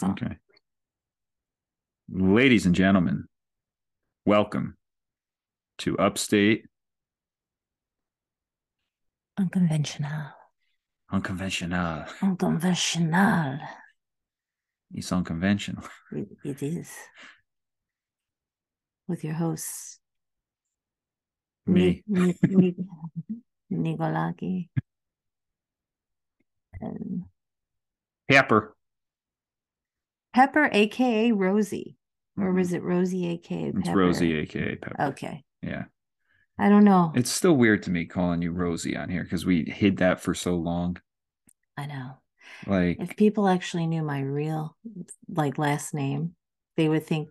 That's all. Okay. Ladies and gentlemen, welcome to Upstate Unconventional. Unconventional. Unconventional. It's unconventional. It, it is. With your hosts, Me. Ni- Ni- Ni- Nicolaki. And Pepper. Pepper, aka Rosie. Or Mhm. was it Rosie, aka Pepper? It's Rosie, aka Pepper. Okay. Yeah. I don't know. It's still weird to me calling you Rosie on here because we hid that for so long. I know. Like, If people actually knew my real like last name, they would think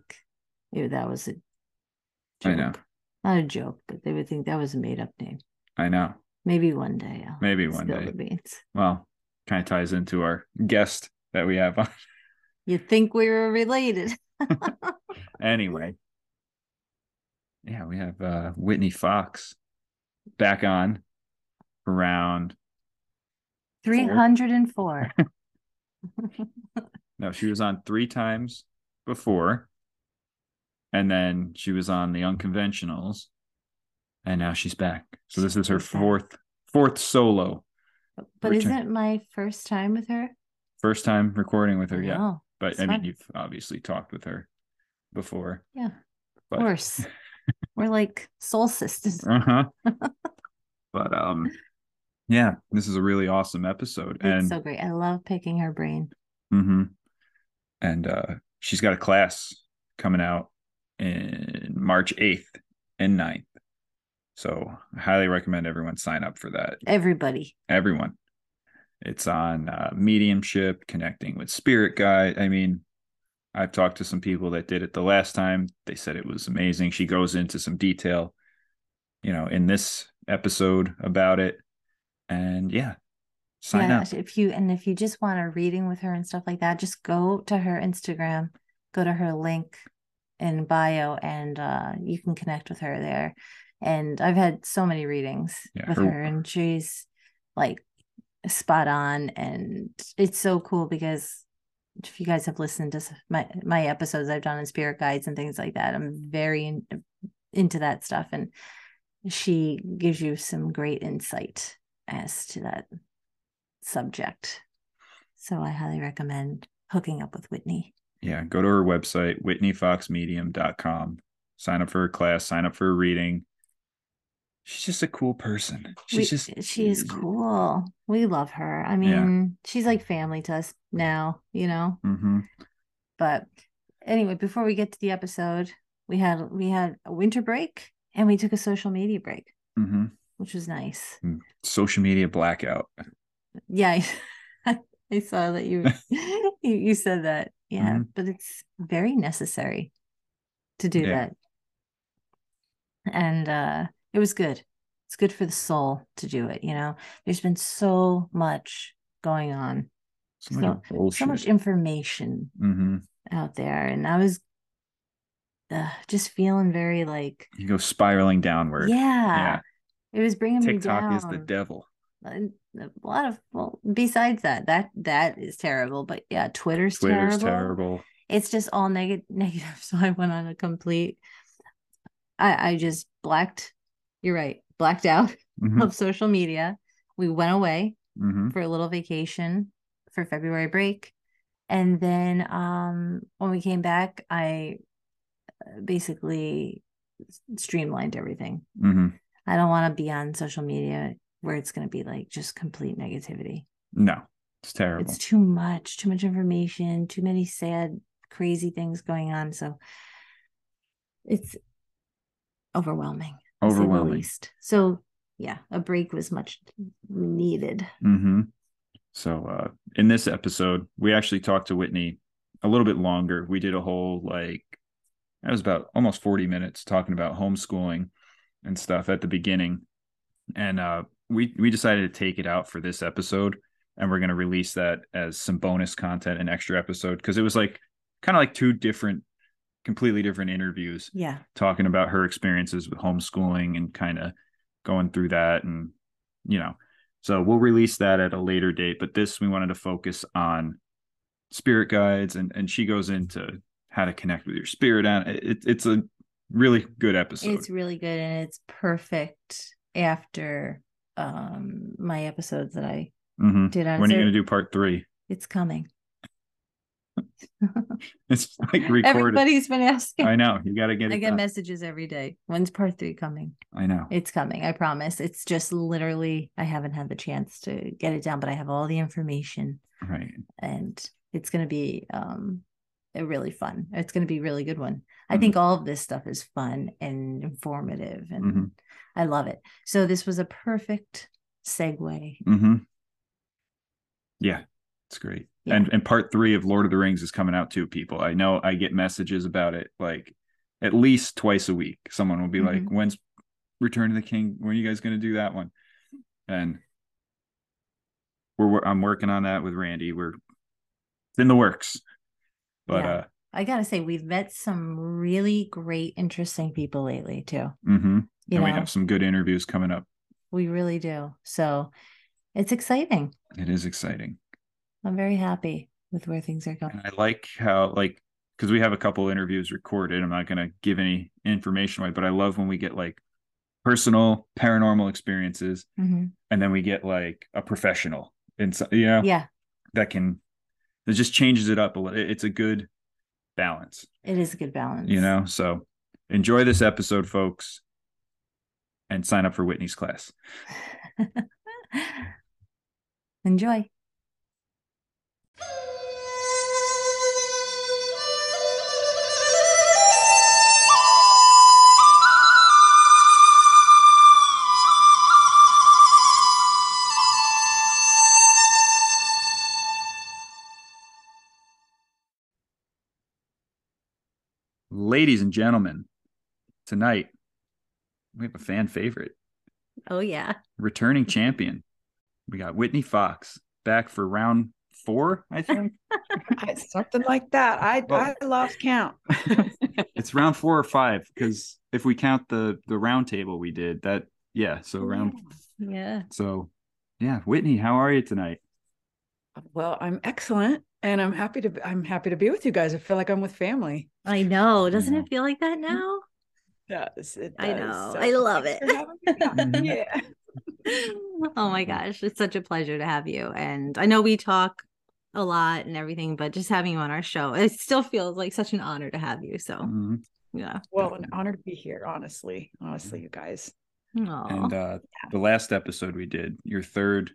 ew, that was a I know. Not a joke, but they would think that was a made up name. I know. Maybe one day I'll Maybe one day. Well, kind of ties into our guest that we have on. You'd think we were related. anyway. Yeah, we have uh Whitney Fox back on around 304. no, she was on three times before. And then she was on the unconventionals. And now she's back. So this is her fourth fourth solo. but Return- isn't my first time with her? First time recording with her, yeah. But it's I mean fun. you've obviously talked with her before. yeah, of course. We're like soul sisters. uh-huh. but um yeah, this is a really awesome episode. It's and so great. I love picking her brain. Mm-hmm. And uh, she's got a class coming out in March 8th and 9th. So I highly recommend everyone sign up for that. Everybody. Everyone. It's on uh, mediumship, connecting with spirit guide. I mean, I've talked to some people that did it the last time. They said it was amazing. She goes into some detail, you know, in this episode about it. And yeah, sign yeah, up. if you and if you just want a reading with her and stuff like that, just go to her Instagram, go to her link in bio, and uh, you can connect with her there. And I've had so many readings Yeah, with her- her, and she's like spot on, and it's so cool because if you guys have listened to my my episodes I've done in spirit guides and things like that, I'm very in, into that stuff, and she gives you some great insight as to that subject. So I highly recommend hooking up with Whitney. yeah, go to her website, whitneyfoxmedium.com. Sign up for a class, sign up for a reading. She's just a cool person. She's We- just she is cool. We love her. I mean, she's like family to us now, you know. hmm But anyway, before we get to the episode, we had we had a winter break and we took a social media break, hmm which was nice. Social media blackout. Yeah, I, saw that you, you you said that. Yeah, Mhm. but it's very necessary to do Yeah. that. And uh it was good. It's good for the soul to do it, you know. There's been so much going on, So much so much information hmm out there and I was uh, just feeling very like You go spiraling downward. yeah, it was bringing TikTok me down TikTok is the devil. and a lot of well besides that that that is terrible but yeah twitter's, Twitter's terrible. terrible. it's just all negative negative so i went on a complete i i just blacked you're right. Blacked out Mhm, of social media. We went away mhm. for a little vacation for february break. And then um when we came back i uh, basically streamlined everything. Mhm. i don't want to be on social media where it's going to be like just complete negativity. No, it's terrible. it's too much too much information too many sad crazy things going on. So it's overwhelming. to say the Overwhelming. so yeah a break was much needed hmm So uh in this episode, we actually talked to Whitney a little bit longer. We did a whole like that was about almost 40 minutes talking about homeschooling and stuff at the beginning. And uh we we decided to take it out for this episode and we're going to release that as some bonus content an extra episode because it was like kind of like two different completely different interviews yeah talking about her experiences with homeschooling and kind of going through that and you know so we'll release that at a later date but this we wanted to focus on spirit guides and and she goes into how to connect with your spirit and it, it's a really good episode It's really good and it's perfect after um my episodes that I Mhm. did on when are you going to do part three It's coming. it's like recorded Everybody's been asking. i know you got to get it I get done. messages every day. When's part three coming? i know It's coming. I promise. It's just literally I haven't had the chance to get it down, but I have all the information right and it's going to be um a really fun. It's going to be a really good one. I Mhm. think all of this stuff is fun and informative and Mhm. I love it. So this was a perfect segue. hmm Yeah, it's great. Yeah. And and part three of Lord of the Rings is coming out too, people. I know I get messages about it like at least twice a week. Someone will be like, Mm-hmm. When's Return of the King? When are you guys gonna do that one? And we're I'm working on that with Randy. We're it's in the works. But Yeah. uh I got to say we've met some really great interesting people lately too. mhm. You and know, we have some good interviews coming up. we really do. So it's exciting. It is exciting. I'm very happy with where things are going. And I like how like because we have a couple interviews recorded. I'm not gonna give any information away, but I love when we get like personal paranormal experiences Mhm. and then we get like a professional and so you know Yeah, that can it just changes it up a little. It's a good balance, it is a good balance. you know. So enjoy this episode, folks, and sign up for Whitney's class. Enjoy. Ladies and gentlemen, tonight we have a fan favorite. Oh yeah. returning champion. We got Whitney Fox back for round four, I think. Something like that. I Well- I lost count. it's round four or five because if we count the the round table we did, that yeah. So round Yeah. so yeah, Whitney, how are you tonight? well, I'm excellent, and I'm happy to. I'm happy to be with you guys. I feel like I'm with family. I know. Doesn't Yeah. it feel like that mm-hmm. now? Yes, it I know. So I love it. for having me back. Yeah. oh my gosh, it's such a pleasure to have you. And I know we talk a lot and everything, but just having you on our show, it still feels like such an honor to have you. So Mhm. yeah. Well, an honor to be here. Honestly, honestly, you guys. Aw. And uh the last episode we did, your third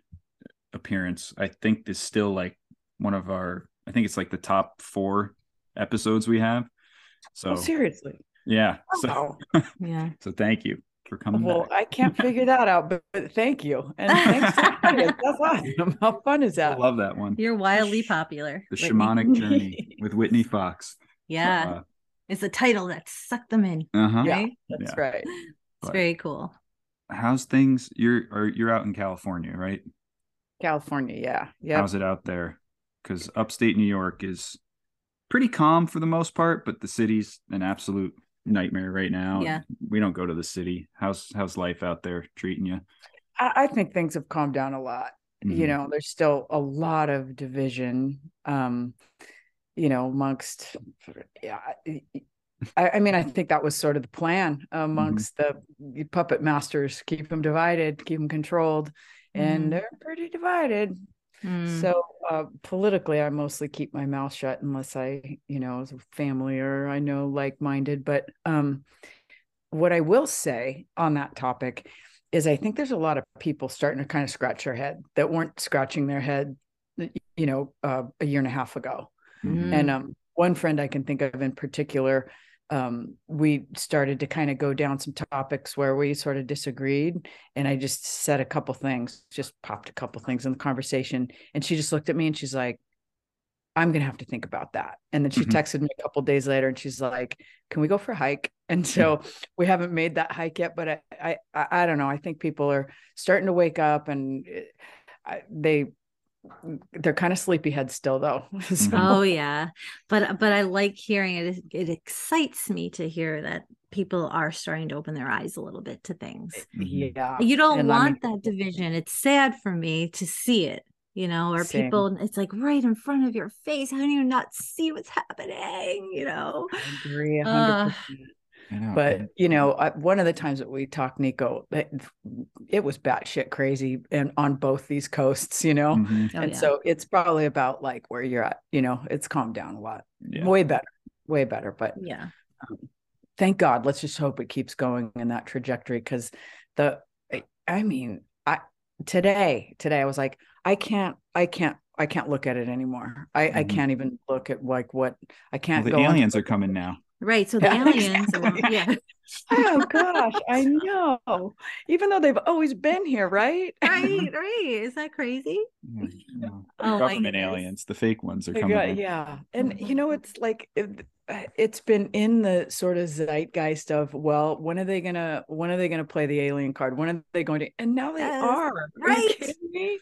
appearance, I think is still like one of our I think it's like the top four episodes we have. So oh, seriously. yeah. So Wow. yeah. so thank you for coming Well, back. I can't figure that out, but, but thank you, and thanks. To you. That's awesome. How fun is that? I love that one. You're wildly popular. the Whitney. shamanic journey with Whitney Fox. Yeah. It's a title that sucked them in. Uh huh. Yeah. Right? That's Yeah. right. It's But- very cool. How's things? You're are you're out in California, right? California. Yeah. Yeah. How's it out there? Because upstate New York is pretty calm for the most part, but the city's an absolute nightmare right now. Yeah. We don't go to the city. How's how's life out there treating you? I, I think things have calmed down a lot. you Mhm. know there's still a lot of division um you know amongst yeah I, I mean i think that was sort of the plan amongst the puppet masters keep them divided keep them controlled and Mhm. they're pretty divided Mm. so uh, politically i mostly keep my mouth shut unless i you know as a family or i know like-minded but um what i will say on that topic is I think there's a lot of people starting to kind of scratch their head that weren't scratching their head, you know, uh, a year and a half ago. Mhm. And um, one friend I can think of in particular, um, we started to kind of go down some topics where we sort of disagreed. And I just said a couple things, just popped a couple things in the conversation. And she just looked at me and she's like, I'm going to have to think about that. And then she Mhm. texted me a couple days later and she's like, can we go for a hike? And so we haven't made that hike yet, but I, I, I, don't know. I think people are starting to wake up and it- I, they, they're kind of sleepyhead still though. So- Oh yeah, but but I like hearing it. It excites me to hear that people are starting to open their eyes a little bit to things. Mhm. yeah. You don't And I want mean- that division. It's sad for me to see it. you know, or Same. people, it's like right in front of your face. How do you not see what's happening? You know? I agree. a Uh, 100%. I know. but and- you know I, one of the times that we talked nico it, it was batshit crazy and on both these coasts you know Mhm. Oh, and yeah. so it's probably about like where you're at you know it's calmed down a lot yeah. way better way better but yeah. thank god let's just hope it keeps going in that trajectory because the I- i mean i today today i was like i can't i can't i can't look at it anymore i i Mhm. can't even look at like what i can't the go aliens the- are coming now. Right. So the Yeah, aliens, are- exactly. yeah. oh gosh i know even though they've always been here right Right, right. Is that crazy? Yeah, yeah. Oh, my Government aliens, the fake ones are coming. got- yeah oh and you know it's like it, it's been in the sort of zeitgeist of well when are they gonna when are they gonna play the alien card when are they going to and now they Yes, are are you right. kidding me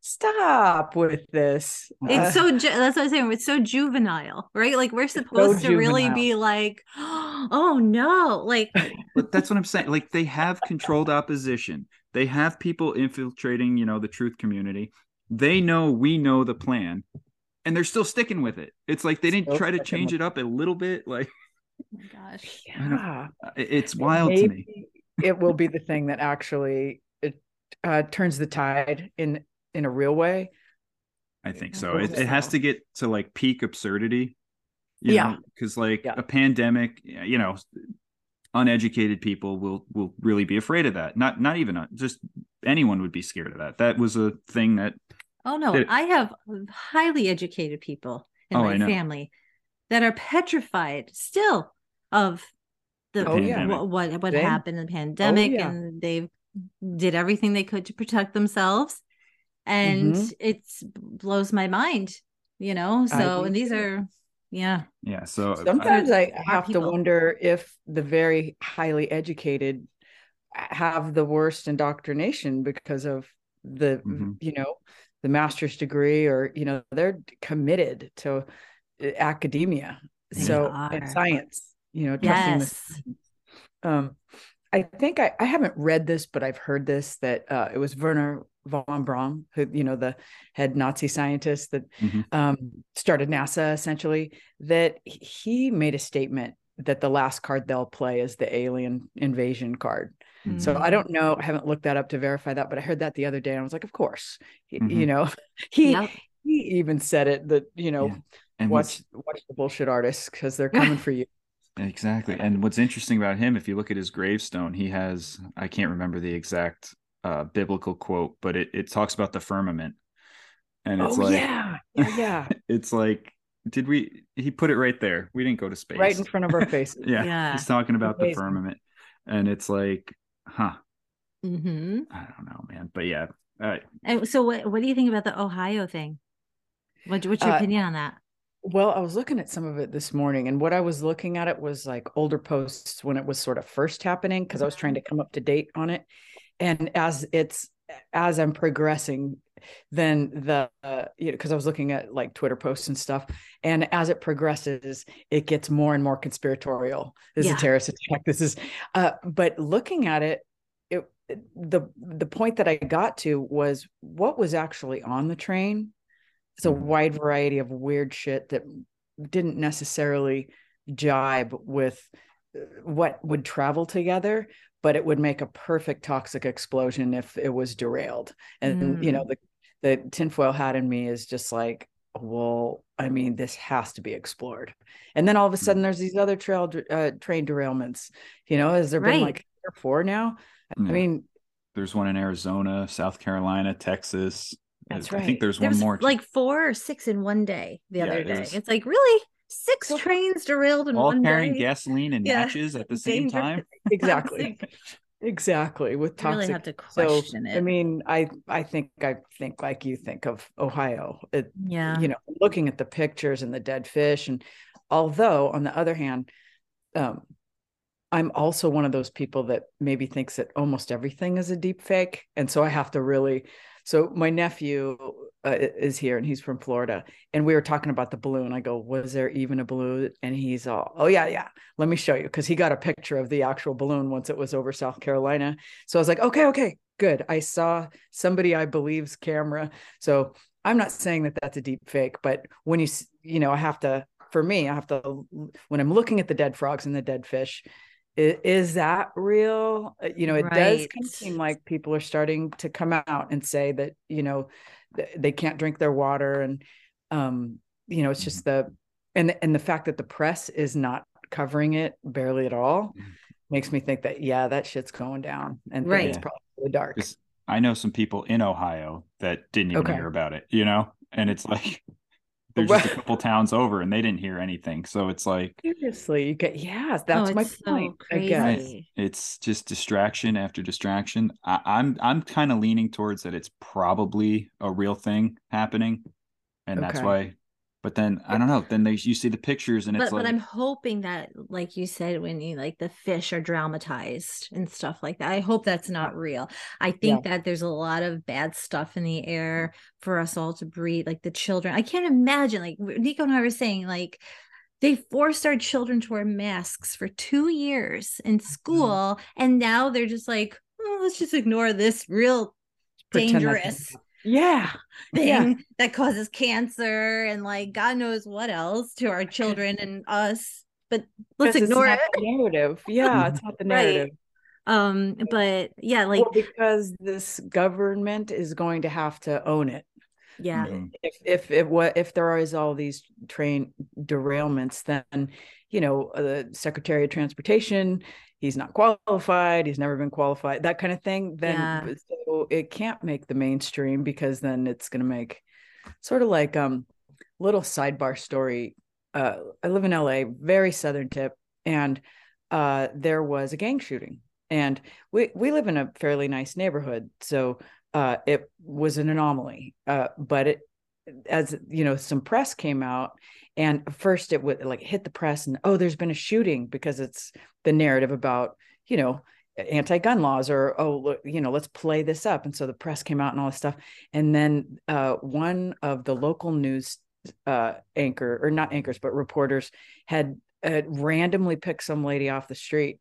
stop with this It's Uh, so ju- that's what I'm saying. It's so juvenile, right? Like we're supposed to really be like, oh no, like But that's what I'm saying. Like they have controlled opposition. They have people infiltrating, you know, the truth community. They know we know the plan, and they're still sticking with it. It's like they didn't Still try to change with it up a little bit. Like oh my gosh. Yeah it's wild to me. It will be the thing that actually it uh, turns the tide in in a real way I think so. It, it has to get to like peak absurdity. You Yeah. Because like Yeah. a pandemic, you know, uneducated people will will really be afraid of that. Not not even uh, just anyone would be scared of that. That was a thing that Oh no, It- I have highly educated people in Oh, my family that are petrified still of the Oh, yeah. what what, what happened in the pandemic, yeah. and they did everything they could to protect themselves, and Mhm. it's blows my mind, you know. So do and these are yeah, yeah. So Sometimes I Smart have to wonder if the very highly educated have the worst indoctrination because of the Mhm. you know the master's degree or you know they're committed to uh, academia They so are. and science you know trusting the yes, um i think I, I haven't read this but i've heard this that uh it was wernher von braun who you know the head nazi scientist that Mhm. um started nasa essentially that he made a statement that the last card they'll play is the alien invasion card so i Mm. don't know i haven't looked that up to verify that but i heard that the other day and i was like of course Y- Mhm. you know he Yep. he even said it that you know Yeah. and watch what's watch the bullshit artists because they're coming for you exactly and what's interesting about him, if you look at his gravestone, he has I can't remember the exact uh biblical quote, but it, it talks about the firmament. And it's oh like yeah yeah yeah it's like did we he put it right there. We didn't go to space. right in front of our faces yeah, Yeah. he's talking about the firmament and it's like huh Mm-hmm. i don't know man but yeah uh, And so, what what do you think about the Ohio thing? What, what's your Uh, opinion on that? Well, I was looking at some of it this morning, and what I was looking at it was like older posts when it was sort of first happening because I was trying to come up to date on it. And as it's as I'm progressing, then the uh, you know because I was looking at like Twitter posts and stuff, and as it progresses, it gets more and more conspiratorial. This is a terrorist attack. This is, uh, but looking at it, it the the point that I got to was what was actually on the train it's a wide variety of weird shit that didn't necessarily jibe with uh, what would travel together but it would make a perfect toxic explosion if it was derailed. And you know the the tinfoil hat in me is just like well i mean this has to be explored. And then all of a sudden there's these other trail uh, train derailments you know has there been like four now? I mean there's one in arizona south carolina texas. That's i right. think there's There one more like four or six in one day the Yeah, other day. It's like really six So- trains derailed in all one carrying day. gasoline and Yeah. matches at the same Dangerous. time exactly exactly with You really have to so question it. i mean i i think i think like you think of ohio it, yeah, you know looking at the pictures and the dead fish and although on the other hand um i'm also one of those people that maybe thinks that almost everything is a deep fake and so i have to really so my nephew uh, is here and he's from florida. And we were talking about the balloon. I go was there even a balloon? And he's all oh yeah yeah let me show you. Because he got a picture of the actual balloon once it was over south carolina. So i was like okay okay good. I saw somebody i believe's camera. So I'm not saying that that's a deep fake, but when you you know, I have to for me, I have to when I'm looking at the dead frogs and the dead fish, is, that real? Uh, you know, it right. does kind of seem like people are starting to come out and say that you know they can't drink their water, and um, you know, it's just mm-hmm. the and and the fact that the press is not covering it barely at all mm-hmm. makes me think that yeah, that shit's going down, and right. it's probably really dark. I know some people in Ohio that didn't even okay. hear about it, you know, and it's like they're just a couple towns over and they didn't hear anything. So it's like seriously, you get yeah, oh, that's oh, my point. So I guess it's just distraction after distraction. I, I'm I'm kind of leaning towards that it's probably a real thing happening, and okay. that's why but then I don't know. Then they you see the pictures and it's but, like. But I'm hoping that, like you said, when you like the fish are dramatized and stuff like that. I hope that's not real. I think yeah. that there's a lot of bad stuff in the air for us all to breathe. Like the children, I can't imagine. Like Nico and I were saying, like they forced our children to wear masks for two years in mm-hmm. school, mm-hmm. and now they're just like, oh, let's just ignore this real dangerous yeah thing yeah. that causes cancer and like god knows what else to our children and us but let's ignore it narrative yeah it's not the narrative right. um but yeah like well, because this government is going to have to own it yeah mm-hmm. if if if what if there is all these train derailments then you know the secretary of transportation he's not qualified he's never been qualified that kind of thing then yeah. so it can't make the mainstream because then it's going to make sort of like um little sidebar story uh i live in la very southern tip and uh there was a gang shooting and we we live in a fairly nice neighborhood so uh it was an anomaly uh but it as you know some press came out and first it would like hit the press and oh there's been a shooting because it's the narrative about you know anti-gun laws or oh you know let's play this up. And so the press came out and all this stuff. And then uh, one of the local news uh, anchor or not anchors but reporters had uh, randomly picked some lady off the street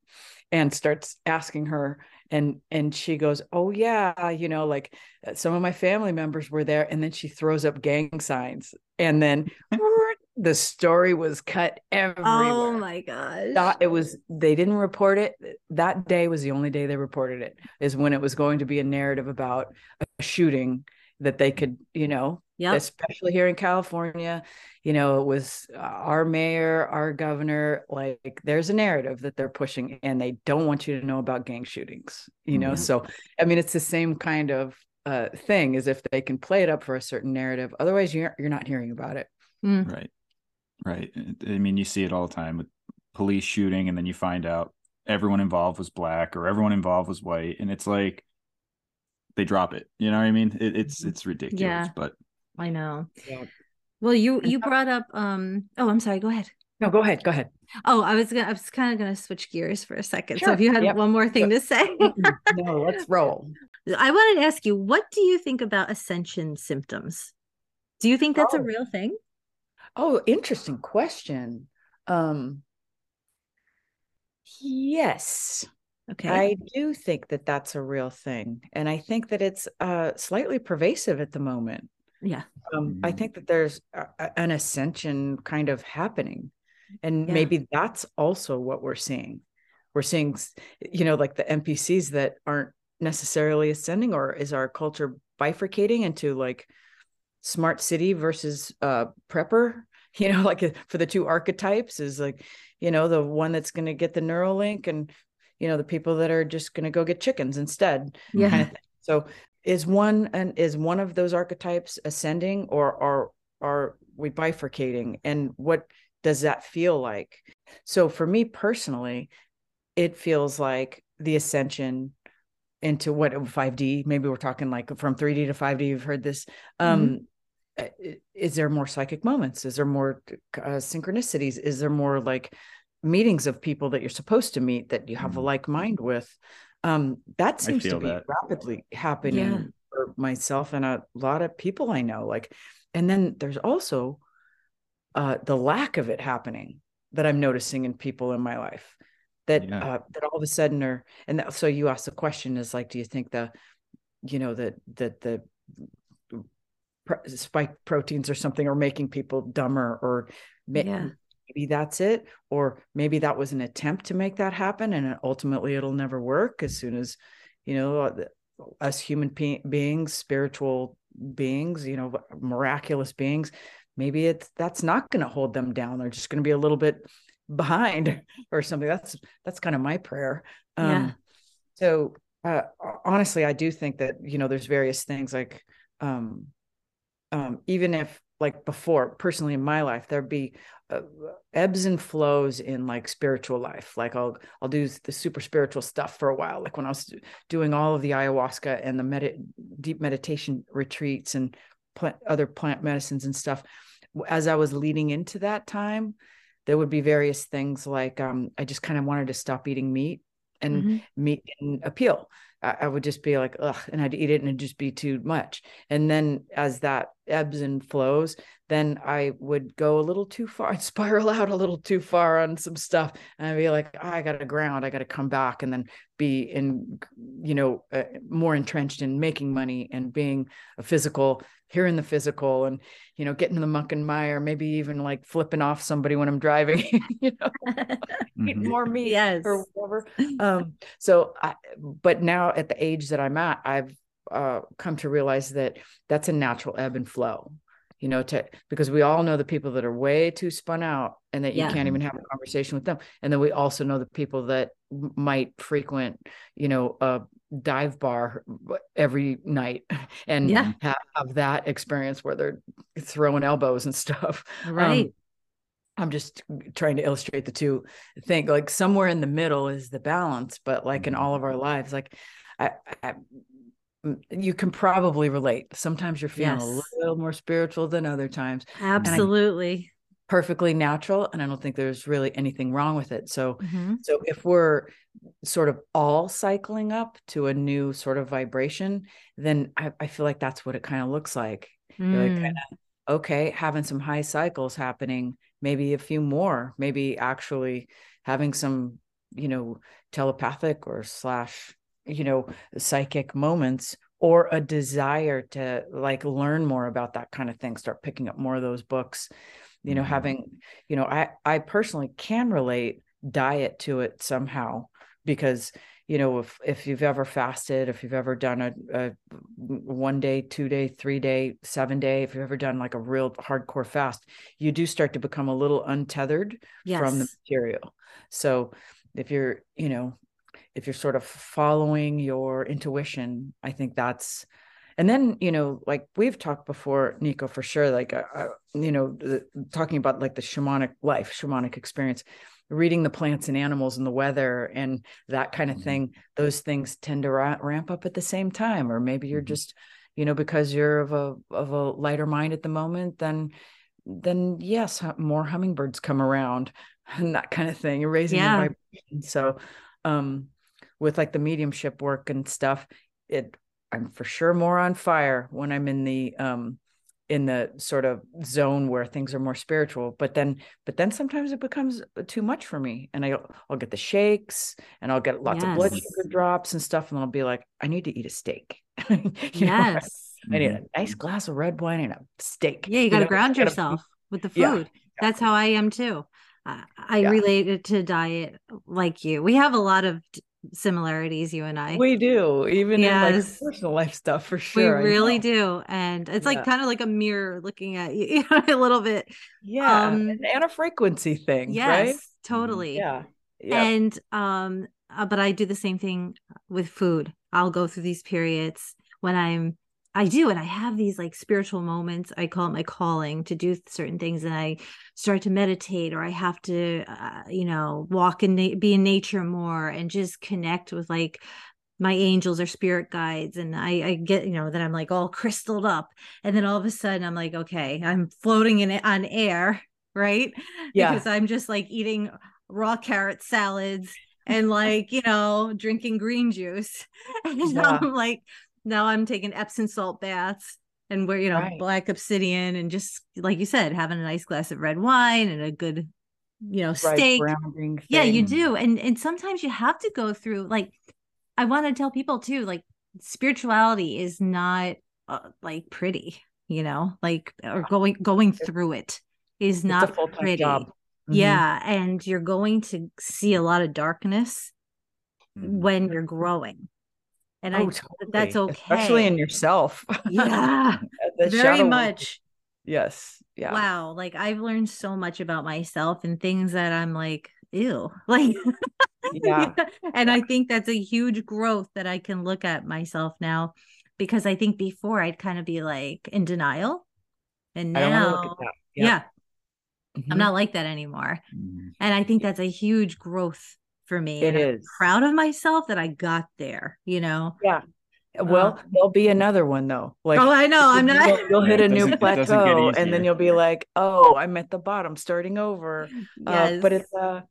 and starts asking her. And and she goes oh yeah you know like uh, some of my family members were there. And then she throws up gang signs. And then the story was cut oh everywhere. Oh my gosh. it was they didn't report it. That day was the only day they reported it, is when it was going to be a narrative about a shooting that they could, you know, yep. especially here in California, you know, it was uh, our mayor, our governor, like there's a narrative that they're pushing and they don't want you to know about gang shootings, you know? Mm-hmm. So, I mean, it's the same kind of uh, thing as if they can play it up for a certain narrative. Otherwise, you're, you're not hearing about it. Mm. Right. Right. I mean, you see it all the time with police shooting, and then you find out everyone involved was black or everyone involved was white, and it's like they drop it. You know what I mean? It, it's mm-hmm. it's ridiculous. Yeah, but I know. Yeah. Well, you you brought up. um Oh, I'm sorry. Go ahead. No, go ahead. Go ahead. Oh, I was gonna. I was kind of gonna switch gears for a second. Sure. So if you had yep. one more thing to say, no, let's roll. I wanted to ask you, what do you think about ascension symptoms? Do you think that's oh. a real thing? Oh, interesting question. Um, yes. Okay. I do think that that's a real thing. And I think that it's uh, slightly pervasive at the moment. Yeah. Um, I mm-hmm. think that there's a, an ascension kind of happening. And yeah. maybe that's also what we're seeing. We're seeing, you know, like the NPCs that aren't necessarily ascending, or is our culture bifurcating into like smart city versus uh prepper you know like for the two archetypes is like you know the one that's going to get the neuralink and you know the people that are just going to go get chickens instead yeah. kind of so is one and is one of those archetypes ascending or are are we bifurcating? And what does that feel like? So for me personally it feels like the ascension into what 5D maybe we're talking like from 3D to 5D you've heard this. Um mm-hmm. Uh, is there more psychic moments is there more uh, synchronicities is there more like meetings of people that you're supposed to meet that you have mm-hmm. a like mind with um that seems to be that. rapidly happening yeah. for myself and a lot of people i know like and then there's also uh the lack of it happening that i'm noticing in people in my life that yeah. uh that all of a sudden are and that, so you ask the question is like do you think the you know that that the spike proteins or something or making people dumber or Yeah. maybe that's it or maybe that was an attempt to make that happen and ultimately it'll never work as soon as you know uh, us human pe- beings spiritual beings you know miraculous beings maybe it's that's not going to hold them down they're just going to be a little bit behind or something that's that's kind of my prayer um Yeah. so uh honestly i do think that you know there's various things like um um even if like before personally in my life there'd be uh, ebbs and flows in like spiritual life. Like i'll i'll do the super spiritual stuff for a while. Like when i was doing all of the ayahuasca and the med- deep meditation retreats and plant, other plant medicines and stuff as i was leading into that time there would be various things like um, i just kind of wanted to stop eating meat and Mhm. meat didn't appeal I, I would just be like ugh and i'd eat it and it'd just be too much. And then as that ebbs and flows then I would go a little too far, I'd spiral out a little too far on some stuff, and I'd be like, oh, I got to ground, I got to come back, and then be in, you know, uh, more entrenched in making money and being a physical here in the physical, and you know, getting in the muck and mire, maybe even like flipping off somebody when I'm driving, you know, eat Mhm. more me yes. or whatever. Um, so, I, but now at the age that I'm at, I've uh, come to realize that that's a natural ebb and flow you know, to because we all know the people that are way too spun out and that you Yeah. can't even have a conversation with them. And then we also know the people that might frequent, you know, a dive bar every night and Yeah. have, have that experience where they're throwing elbows and stuff. Um, right. I'm just trying to illustrate the two thing like somewhere in the middle is the balance, but like in Mhm. all of our lives, like I, I you can probably relate. Sometimes you're feeling Yes. a little more spiritual than other times. Absolutely. Perfectly natural, and I don't think there's really anything wrong with it. So, Mhm. so if we're sort of all cycling up to a new sort of vibration, then I, I feel like that's what it kind of looks like. You're like, Mm. kinda, okay, having some high cycles happening, maybe a few more, maybe actually having some, you know, telepathic or slash, you know, psychic moments or a desire to like learn more about that kind of thing, start picking up more of those books, you know, Mhm. having, you know, I I personally can relate diet to it somehow because you know if if you've ever fasted if you've ever done a, a one day two day three day seven day if you've ever done like a real hardcore fast you do start to become a little untethered from the Yes. material so if you're you know if you're sort of following your intuition i think that's and then you know like we've talked before nico for sure like uh, uh, you know the, talking about like the shamanic life shamanic experience reading the plants and animals and the weather and that kind of Mhm. thing those things tend to ra- ramp up at the same time or maybe you're Mhm. just you know because you're of a of a lighter mind at the moment then then yes more hummingbirds come around and that kind of thing you're raising Yeah. your vibration so um with like the mediumship work and stuff it i'm for sure more on fire when i'm in the um in the sort of zone where things are more spiritual but then but then sometimes it becomes too much for me and I, i'll get the shakes and i'll get lots of blood sugar drops and stuff and i'll be like i need to eat a steak You know, Yes. I need Mhm. a nice glass of red wine and a steak Yeah, you got to know? ground I gotta- yourself with the Yeah, food. That's how I am too. I, I Yeah. relate it to diet like you. We have a lot of d- similarities, you and I. we do even in like personal life stuff for sure we really do. And it's Yeah. like kind of like a mirror looking at you, you know, a little bit. yeah Um, and, and a frequency thing Yes, right totally. yeah yeah And um, uh, but I do the same thing with food. I'll go through these periods when I'm I do, and I have these like spiritual moments. I call it my calling to do certain things, and I start to meditate, or I have to, uh, you know, walk and na- be in nature more, and just connect with like my angels or spirit guides. And I, I get, you know, that I'm like all crystalled up, and then all of a sudden I'm like, okay, I'm floating in it on air, right? Yeah. because I'm just like eating raw carrot salads and like you know drinking green juice and Yeah. i'm like now i'm taking epsom salt baths and where you know Right. black obsidian and just like you said having a nice glass of red wine and a good you know steak grounding yeah you do and and sometimes you have to go through like i want to tell people too like spirituality is not uh, like pretty you know, like or going going through it is not pretty. Job. Mm-hmm. Yeah, and you're going to see a lot of darkness mm-hmm. when you're growing. And oh, I totally. that's okay. Especially in yourself. Yeah. very much. Yes. Yeah. Wow. Like I've learned so much about myself and things that I'm like, ew. Like yeah. and I think that's a huge growth that I can look at myself now because I think before I'd kind of be like in denial. And now yeah. yeah mm-hmm. I'm not like that anymore. Mm-hmm. And I think that's a huge growth for me. It is. proud of myself that I got there, you know? Yeah. Well, um, there'll be another one though. Like, oh, I know. I'm not. You'll, you'll hit a new plateau, and then you'll be like, "Oh, I'm at the bottom, starting over." Yes. Uh, but it's uh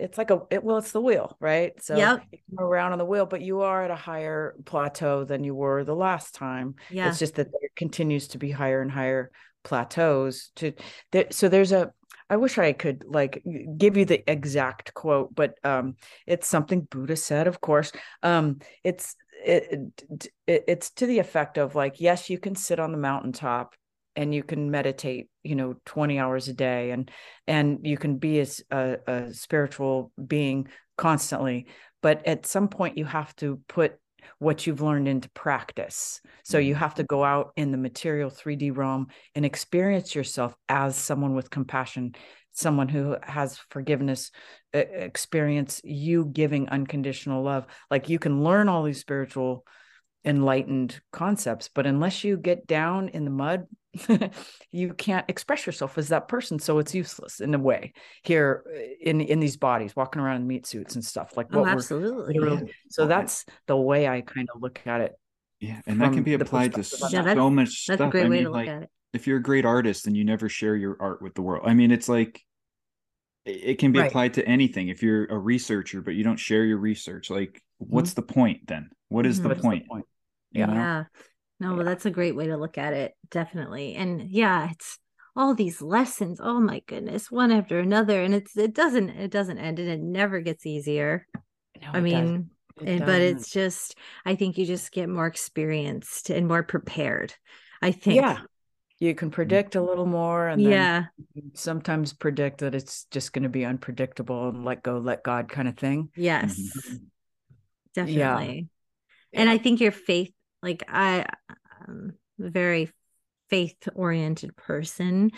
it's like a it, well, it's the wheel, right? So yep. you come around on the wheel, but you are at a higher plateau than you were the last time. Yeah. It's just that there continues to be higher and higher plateaus. To there, so there's a I wish I could like give you the exact quote, but um, it's something Buddha said, of course. Um, it's it, it, it's to the effect of like, yes, you can sit on the mountaintop and you can meditate, you know, 20 hours a day and and you can be a, a, a spiritual being constantly, but at some point you have to put what you've learned into practice. So you mm-hmm. have to go out in the material 3D realm and experience yourself as someone with compassion, someone who has forgiveness, experience you giving unconditional love. Like you can learn all these spiritual enlightened concepts, but unless you get down in the mud you can't express yourself as that person so it's useless in a way here uh, in in these bodies walking around in meat suits and stuff like oh, absolutely yeah. so that's the way i kind of look at it yeah and that can be applied to so yeah, much that's stuff. a great I way mean, to look like, at it if you're a great artist and you never share your art with the world i mean it's like it can be right. applied to anything if you're a researcher but you don't share your research like mm-hmm. what's the point then what is mm-hmm. the, point? the point yeah. yeah no, but that's a great way to look at it, definitely. And yeah, it's all these lessons. Oh my goodness, one after another, and it's it doesn't it doesn't end, and it never gets easier. No, I mean, it but it's just I think you just get more experienced and more prepared. I think. Yeah. You can predict a little more and yeah. sometimes predict that it's just going to be unpredictable and let go, let God kind of thing. Yes. Mm-hmm. Definitely. Yeah. And I think your faith like I am a very faith oriented person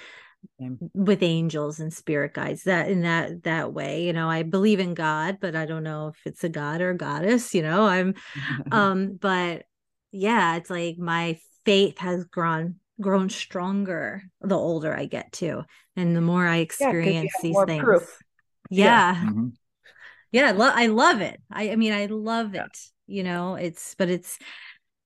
with angels and spirit guides that in that that way you know i believe in god but i don't know if it's a god or a goddess you know i'm um but yeah it's like my faith has grown grown stronger the older i get too and the more i experience yeah, these things proof. yeah yeah, mm-hmm. yeah I, lo- I love it I, I mean i love yeah. it you know it's but it's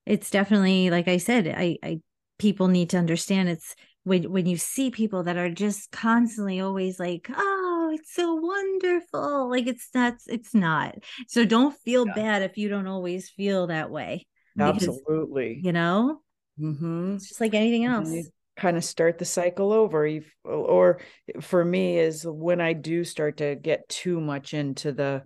it's definitely like I said, I, I people need to understand it's when when you see people that are just constantly always like, oh, it's so wonderful. Like it's not, it's not. So don't feel yeah. bad if you don't always feel that way. Absolutely. You know? Mm-hmm. It's just like anything else. kind of start the cycle over. Or for me, is when I do start to get too much into the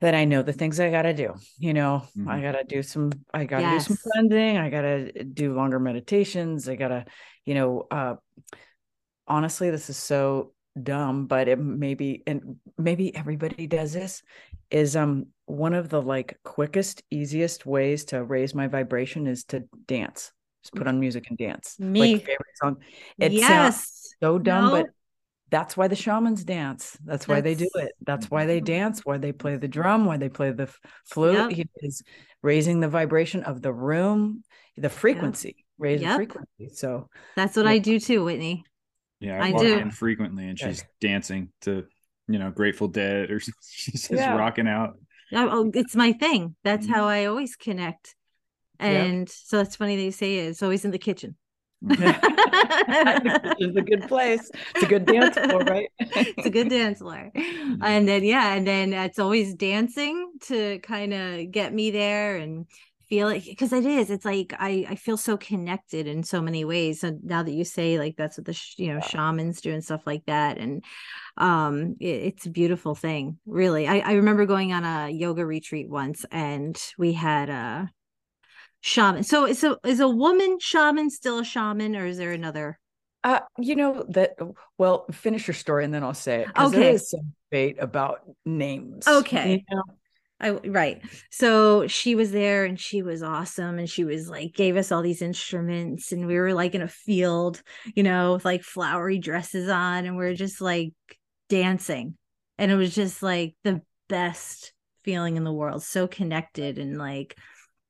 that I know the things I got to do. You know, mm-hmm. I got to do some, I got to yes. do some cleansing. I got to do longer meditations. I got to, you know, uh, honestly, this is so dumb, but it maybe, and maybe everybody does this is, um, one of the like quickest, easiest ways to raise my vibration is to dance. Just put on music and dance. Me like favorite song. It yes. so dumb, no. but that's why the shamans dance. That's why that's, they do it. That's why they dance, why they play the drum, why they play the flute. Yep. He is raising the vibration of the room, the frequency, yep. raise yep. the frequency. So that's what yeah. I do too, Whitney. Yeah, I, I do in frequently, and she's dancing to, you know, Grateful Dead, or she's just yeah. rocking out. Oh, it's my thing. That's mm-hmm. how I always connect. And so that's funny that you say it. It's always in the kitchen. It's a good place. It's a good dance floor, right? it's a good dance floor. And then yeah, and then it's always dancing to kind of get me there and feel it because it is it's like i i feel so connected in so many ways so now that you say like that's what the sh- you know shamans do and stuff like that and um it, it's a beautiful thing really I, I remember going on a yoga retreat once and we had uh shaman. So is a is a woman shaman still a shaman, or is there another? Uh, you know that. Well, finish your story and then I'll say it. Okay. There is some debate about names. Okay. you know? I right. So she was there and she was awesome and she was like gave us all these instruments and we were like in a field, you know, with like flowery dresses on and we are just like dancing. And it was just like the best feeling in the world. So connected and like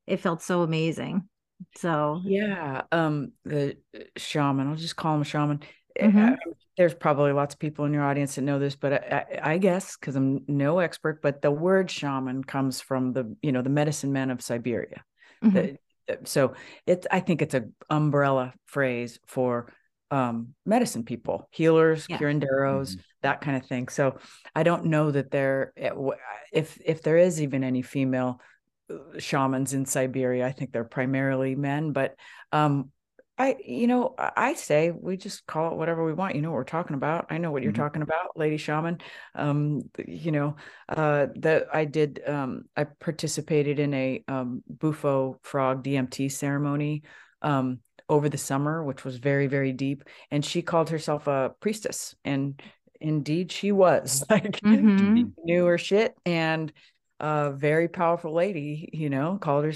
it felt so amazing. So Yeah. Um, the uh, shaman. I'll just call him a shaman. Uh, Mhm. there's probably lots of people in your audience that know this, but I, I, I guess because I'm no expert, but the word shaman comes from the you know the medicine men of Siberia. mhm. The- the- so it's I think it's a umbrella phrase for um, medicine people, healers, Yeah. curanderos, that kind of thing. So I don't know that there eh, if if there is even any female shamans in Siberia. I think they're primarily men, but um I you know I say we just call it whatever we want. You know what we're talking about. I know what you're Mhm. talking about, lady shaman. Um you know uh that I did um I participated in a um Bufo frog DMT ceremony um over the summer which was very very deep and she called herself a priestess and indeed she was like Mhm. knew her shit and a very powerful lady you know called her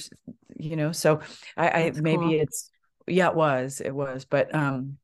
you know so i i maybe cool. it's yeah it was it was but um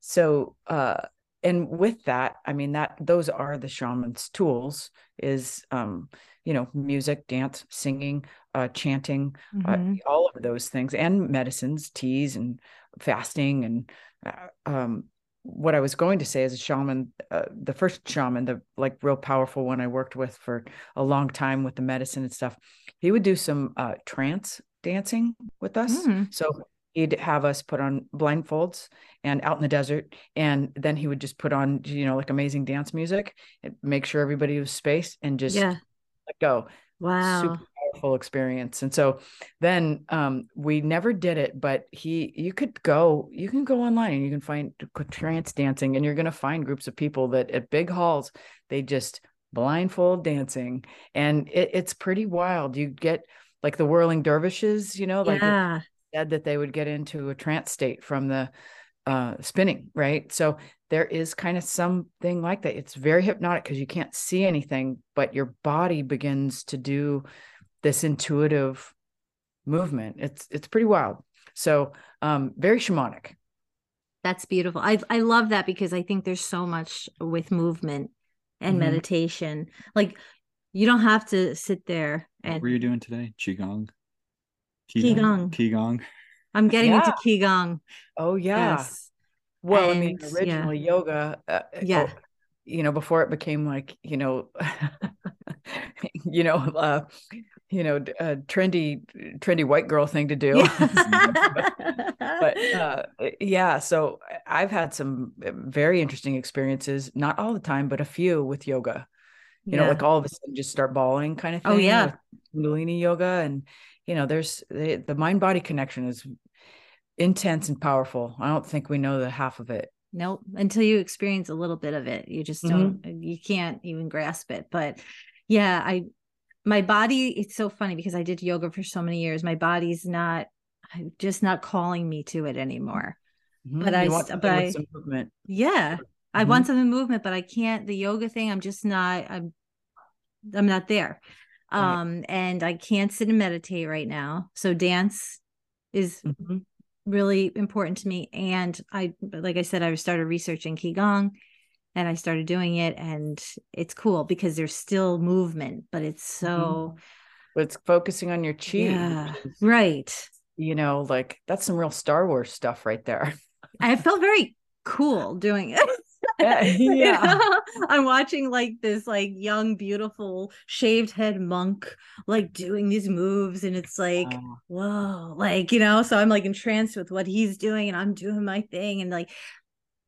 so uh and with that i mean that those are the shaman's tools is um you know music dance singing uh chanting uh, Mhm. all of those things and medicines teas and fasting and uh, um what i was going to say as a shaman uh, the first shaman the like real powerful one i worked with for a long time with the medicine and stuff he would do some uh trance dancing with us Mm. so he'd have us put on blindfolds and out in the desert and then he would just put on you know like amazing dance music and make sure everybody was spaced and just Yeah. let go Wow. super powerful experience. And so then um we never did it but he you could go you can go online and you can find trance dancing and you're going to find groups of people that at big halls they just blindfold dancing. And it, it's pretty wild. You get like the whirling dervishes you know like yeah. said that they would get into a trance state from the uh spinning right? So there is kind of something like that. It's very hypnotic because you can't see anything but your body begins to do this intuitive movement it's it's pretty wild so um very shamanic That's beautiful. I I love that because I think there's so much with movement and Mhm. meditation. Like you don't have to sit there What and were you doing today? Qigong. Qigong. Qigong. I'm getting Yeah. into qigong. oh yeah Yes. well i mean And, yeah. originally yoga uh, Yeah. oh, you know before it became like you know you know uh you know a trendy trendy white girl thing to do but uh, yeah so i've had some uh, very interesting experiences not all the time but a few with yoga you know like all of a sudden just start bawling kind of thing Oh, yeah. kundalini yoga and you know there's the, the mind body connection is intense and powerful i don't think we know the half of it Nope. Until you experience a little bit of it, you just Mm-hmm. don't, you can't even grasp it. But yeah, I, my body, it's so funny because I did yoga for so many years. My body's not, I'm just not calling me to it anymore. But Mhm. I You want but I- some movement Yeah. I Mhm. want some movement, but I can't, the yoga thing, I'm just not, I'm, I'm not there. Right. Um, and I can't sit and meditate right now. So dance is Mhm. really important to me. And I, like I said, I started researching Qigong and I started doing it and it's cool because there's still movement, but it's mm-hmm. so, but it's focusing on your chi yeah, right. you know like that's some real star wars stuff right there I felt very cool doing it. Yeah, yeah. I'm watching like this like young, beautiful, shaved head monk like doing these moves, and it's like, Wow. whoa, like you know, so I'm like entranced with what he's doing, and I'm doing my thing, and like,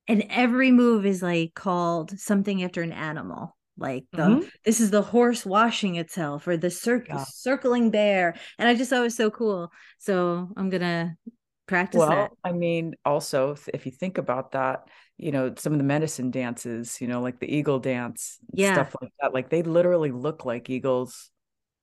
and every move is like called something after an animal. Like the Mhm. this is the horse washing itself, or the cir- Yeah. circling bear, and I just thought it was so cool. So I'm gonna practice well that. i mean also if- you think about that you know some of the medicine dances you know like the eagle dance Yeah. stuff like that like they literally look like eagles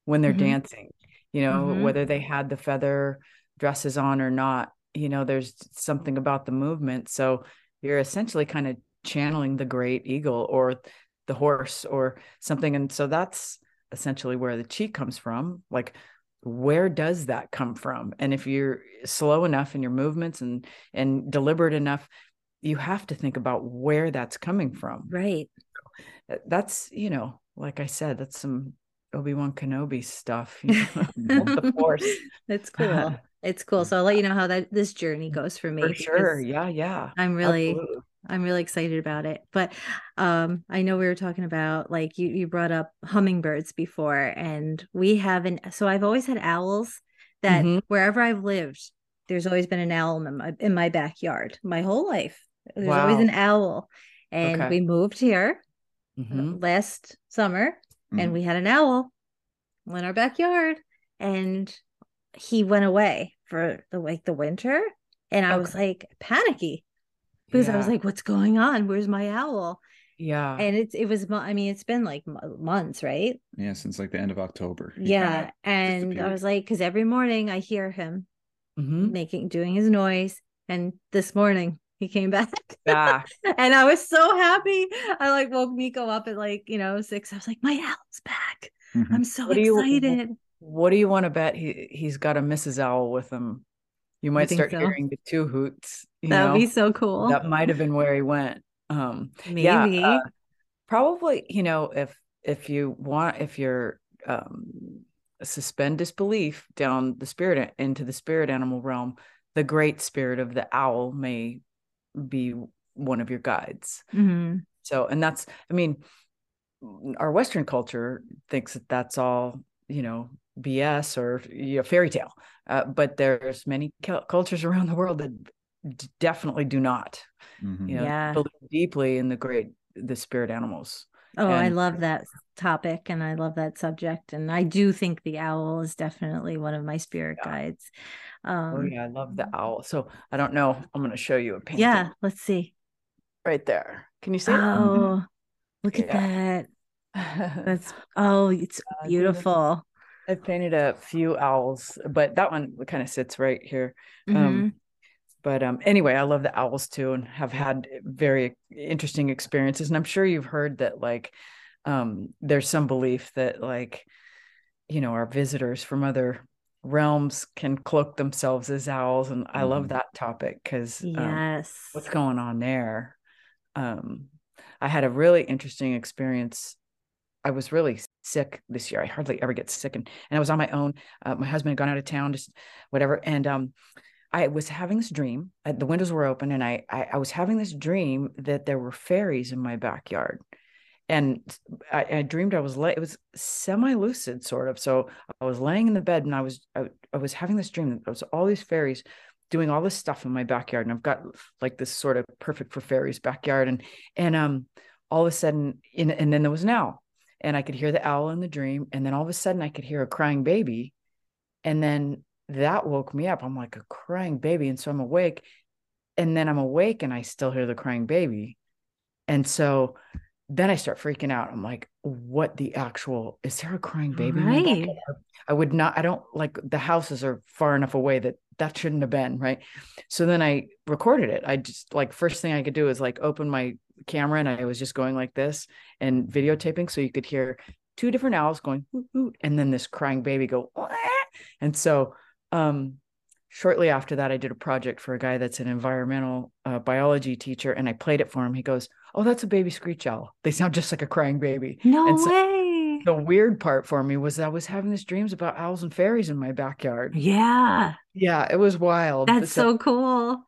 when they're Mhm. dancing you know Mhm. whether they had the feather dresses on or not you know there's something about the movement so you're essentially kind of channeling the great eagle or the horse or something and so that's essentially where the chi comes from. Like where does that come from? And if you're slow enough in your movements and and deliberate enough you have to think about where that's coming from. Right. Uh, that's you know like i said that's some obi-wan kenobi stuff you know, the force. That's cool uh, it's cool so i'll let you know how that this journey goes for me for sure yeah yeah i'm really Absolutely. I'm really excited about it. But um, I know we were talking about like you you brought up hummingbirds before, and we have an so I've always had owls that Mhm. wherever I've lived, there's always been an owl in my in my backyard my whole life. There's always an owl, and Okay. we moved here uh, Mhm. last summer, and Mhm. we had an owl in our backyard, and he went away for the like the winter, and I was like panicky because I was like, "What's going on? Where's my owl?" yeah And it's it was I mean, it's been like months, right? Yeah, since like the end of October. He Yeah, and I was like, because every morning I hear him Mhm. making doing his noise, and this morning he came back. back and I was so happy. I like woke Miko up at like, you know, six. I was like, my owl's back. Mhm. I'm so What do you- excited. What do you want to bet he he's got a mrs owl with him you might start so? hearing the two hoots That would be so cool. that might have been where he went um Maybe. yeah, uh, probably you know if if you want if you're um suspend disbelief down the spirit into the spirit animal realm the great spirit of the owl may be one of your guides Mhm. so and that's i mean our western culture thinks that that's all you know bs or you know, fairy tale uh, but there's many cul- cultures around the world that d- definitely do not Mhm. you know Yeah. believe deeply in the great the spirit animals Oh, I love that topic and I love that subject. And I do think the owl is definitely one of my spirit Yeah. guides. oh Um, yeah i love the owl so i don't know i'm going to show you a painting yeah, let's see. right there can you see it Oh, look at Yeah. that. That's oh, it's Uh, beautiful. I painted a few owls but that one kind of sits right here Mhm. um but um anyway i love the owls too and have had very interesting experiences and i'm sure you've heard that like um there's some belief that like you know our visitors from other realms can cloak themselves as owls and i love Mhm. that topic because yes. what's going on there um i had a really interesting experience i was really sick this year. I hardly ever get sick and, and i was on my own. Uh, my husband had gone out of town just whatever and um i was having this dream uh, the windows were open and I, I i was having this dream that there were fairies in my backyard. And I, I dreamed I was lay, it was semi lucid sort of. So I was laying in the bed and I was I, I was having this dream that there was all these fairies doing all this stuff in my backyard, and I've got like this sort of perfect for fairies backyard, and and um all of a sudden, in, and then there was an owl, and I could hear the owl in the dream, and then all of a sudden I could hear a crying baby, and then that woke me up. I'm like a crying baby, and so I'm awake, and then I'm awake and I still hear the crying baby, and so then I start freaking out. I'm like, what the actual is there a crying baby? Right. I would not, I don't like the houses are far enough away that that shouldn't have been. Right. So then I recorded it. I just like, first thing I could do is like open my camera and I was just going like this and videotaping. So you could hear two different owls going, hoot, hoot, and then this crying baby go, "Wah." and so, um, shortly after that, I did a project for a guy that's an environmental uh, biology teacher, and I played it for him. He goes, "Oh, that's a baby screech owl. They sound just like a crying baby." No And so- way. The weird part for me was I was having these dreams about owls and fairies in my backyard. Yeah, Yeah, it was wild. that's so cool.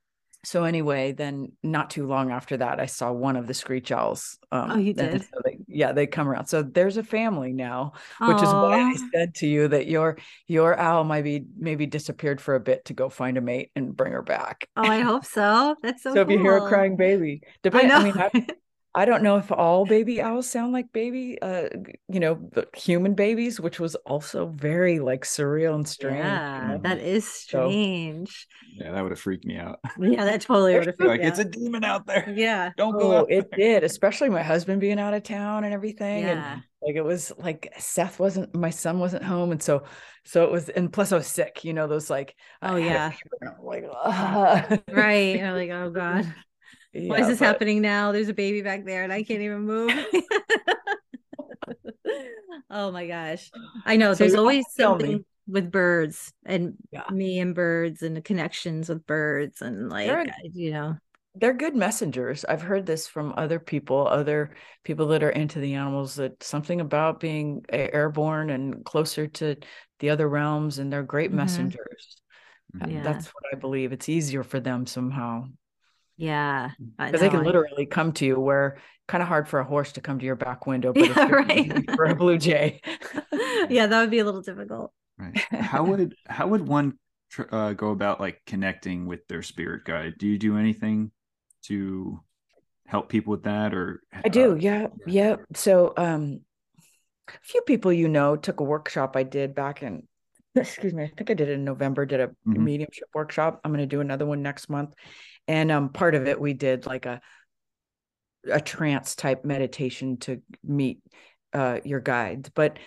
So anyway, then not too long after that, I saw one of the screech owls. Um, Oh, you did? so they- yeah, they come around. So there's a family now, which is why I said to you that your your owl might be maybe disappeared for a bit to go find a mate and bring her back. Oh, I hope so. That's so. So, if you hear a crying baby, I depending, know. I, mean, I've, I don't know if all baby owls sound like baby, uh, you know, the human babies, which was also very like surreal and strange. Yeah, you know? that is So- strange. Yeah, that would have freaked me out. Yeah, that totally would have freaked like me out. it's a demon out there. yeah. Don't go Oh, out it there. did, especially my husband being out of town and everything. And Yeah. like it was like Seth wasn't, my son wasn't home, and so, so it was, and plus I was sick. You know, those like, Oh, yeah. fever, and like, "Ah." Right. You're like, oh God. Why is this but- happening now? There's a baby back there and I can't even move. oh my gosh. I know So there's always tell me. something with birds and Yeah. me and birds and the connections with birds and like They're- you know. they're good messengers. I've heard this from other people, other people that are into the animals, that something about being airborne and closer to the other realms, and they're great Mhm. messengers. Uh, Yeah. That's what I believe. It's easier for them somehow Yeah. Because they can literally come to you where kind of hard for a horse to come to your back window, but it's Yeah, very right. for a blue jay. yeah, that would be a little difficult. Right. How would how would one tr- uh, go about like connecting with their spirit guide? Do you do anything to help people with that, or I do, uh, yeah, yeah. So, um, a few people you know took a workshop I did back in, excuse me, I think I did it in November. Did a Mhm. mediumship workshop. I'm going to do another one next month, and um, part of it we did like a a trance type meditation to meet uh your guides, but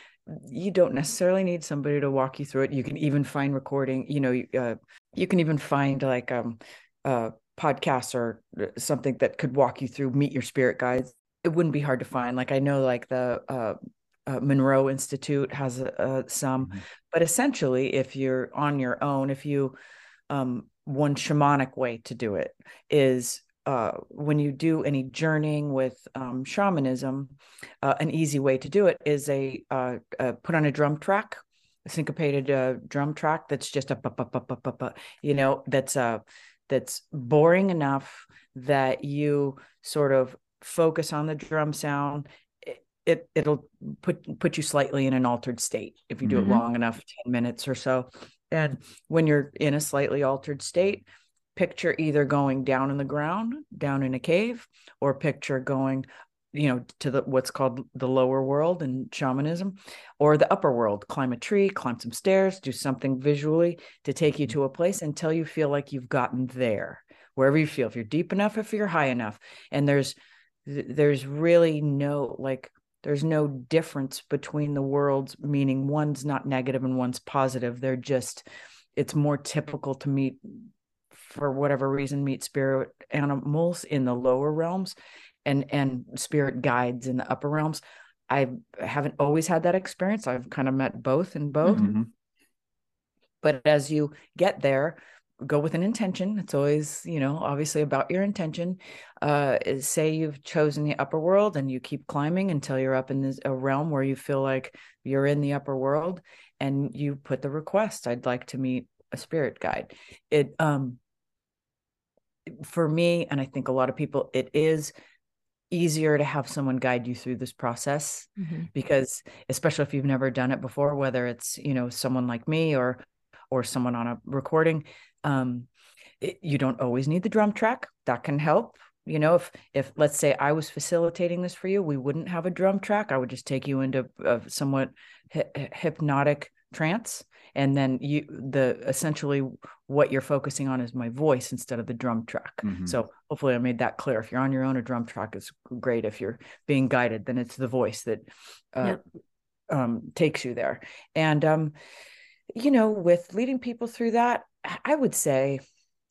you don't necessarily need somebody to walk you through it. You can even find recording. You know, uh, you can even find like um uh podcasts or uh, something that could walk you through meet your spirit guides it wouldn't be hard to find like i know like the uh, uh, monroe institute has uh, some Mhm. but essentially if you're on your own if you um one shamanic way to do it is uh, when you do any journeying with um, shamanism, uh, an easy way to do it is a uh, uh, put on a drum track, a syncopated uh, drum track that's just a you know that's uh that's boring enough that you sort of focus on the drum sound. It, it it'll put put you slightly in an altered state if you do Mhm. it long enough, ten minutes or so. And when you're in a slightly altered state, picture either going down in the ground, down in a cave, or picture going, you know, to the what's called the lower world in shamanism, or the upper world. Climb a tree, climb some stairs, do something visually to take you mm-hmm. to a place until you feel like you've gotten there, wherever you feel. If you're deep enough, if you're high enough, and there's there's really no like there's no difference between the worlds meaning one's not negative and one's positive. They're just it's more typical to meet for whatever reason meet spirit animals in the lower realms and and spirit guides in the upper realms. I haven't always had that experience. I've kind of met both in both. Mhm. but as you get there go with an intention. It's always you know obviously about your intention. Uh is say you've chosen the upper world and you keep climbing until you're up in this a realm where you feel like you're in the upper world and you put the request i'd like to meet a spirit guide. It um for me and i think a lot of people it is easier to have someone guide you through this process Mhm. because especially if you've never done it before whether it's you know someone like me or or someone on a recording um it, you don't always need the drum track. That can help. You know if if let's say i was facilitating this for you we wouldn't have a drum track. I would just take you into a somewhat hy- hypnotic trance. And then you the essentially what you're focusing on is my voice instead of the drum track. Mhm. so hopefully i made that clear. If you're on your own a drum track is great. If you're being guided then it's the voice that uh, Yep. um, takes you there. And um you know with leading people through that I- would say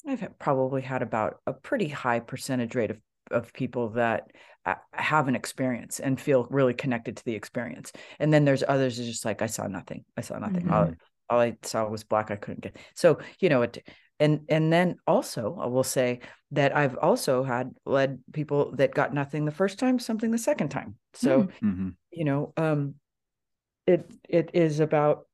i've probably had about a pretty high percentage rate of of people that uh, have an experience and feel really connected to the experience. And then there's others who's just like i saw nothing. I saw nothing. All, all i saw was black. I couldn't get so you know it and and then also i will say that i've also had led people that got nothing the first time something the second time. So Mm. Mhm. you know um it it is about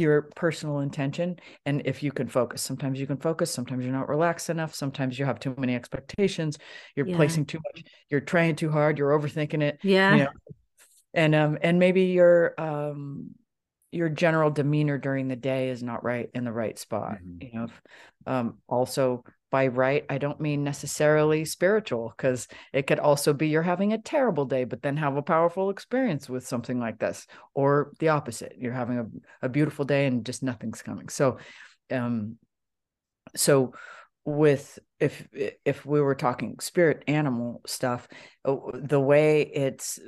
your personal intention and if you can focus sometimes you can focus sometimes you're not relaxed enough sometimes you have too many expectations you're Yeah. placing too much you're trying too hard you're overthinking it Yeah. you know and um and maybe your um your general demeanor during the day is not right in the right spot Mhm. you know if, um also by right, I don't mean necessarily spiritual, because it could also be you're having a terrible day, but then have a powerful experience with something like this, or the opposite. You're having a, a beautiful day and just nothing's coming. So, um, so with if if we were talking spirit animal stuff, uh, the way it's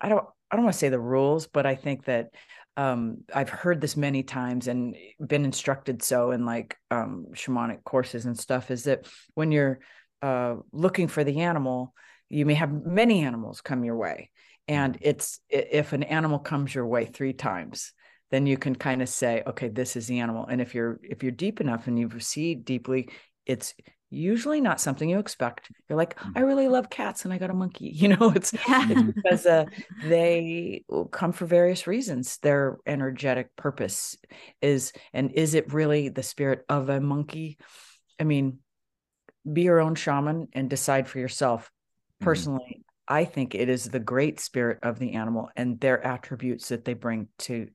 I don't I don't want to say the rules, but I think that um, I've heard this many times and been instructed so in like um, shamanic courses and stuff is that when you're uh, looking for the animal, you may have many animals come your way. And mm-hmm. it's if an animal comes your way three times, then you can kind of say, okay, this is the animal. And if you're if you're deep enough and you see deeply, it's usually not something you expect. You're like, I mm. really love cats and I got a monkey. You know, it's, yeah. it's because uh, they come for various reasons. Their energetic purpose is, and is it really the spirit of a monkey? I mean, be your own shaman and decide for yourself. Mm-hmm. Personally, mm-hmm. I think it is the great spirit of the animal and their attributes that they bring to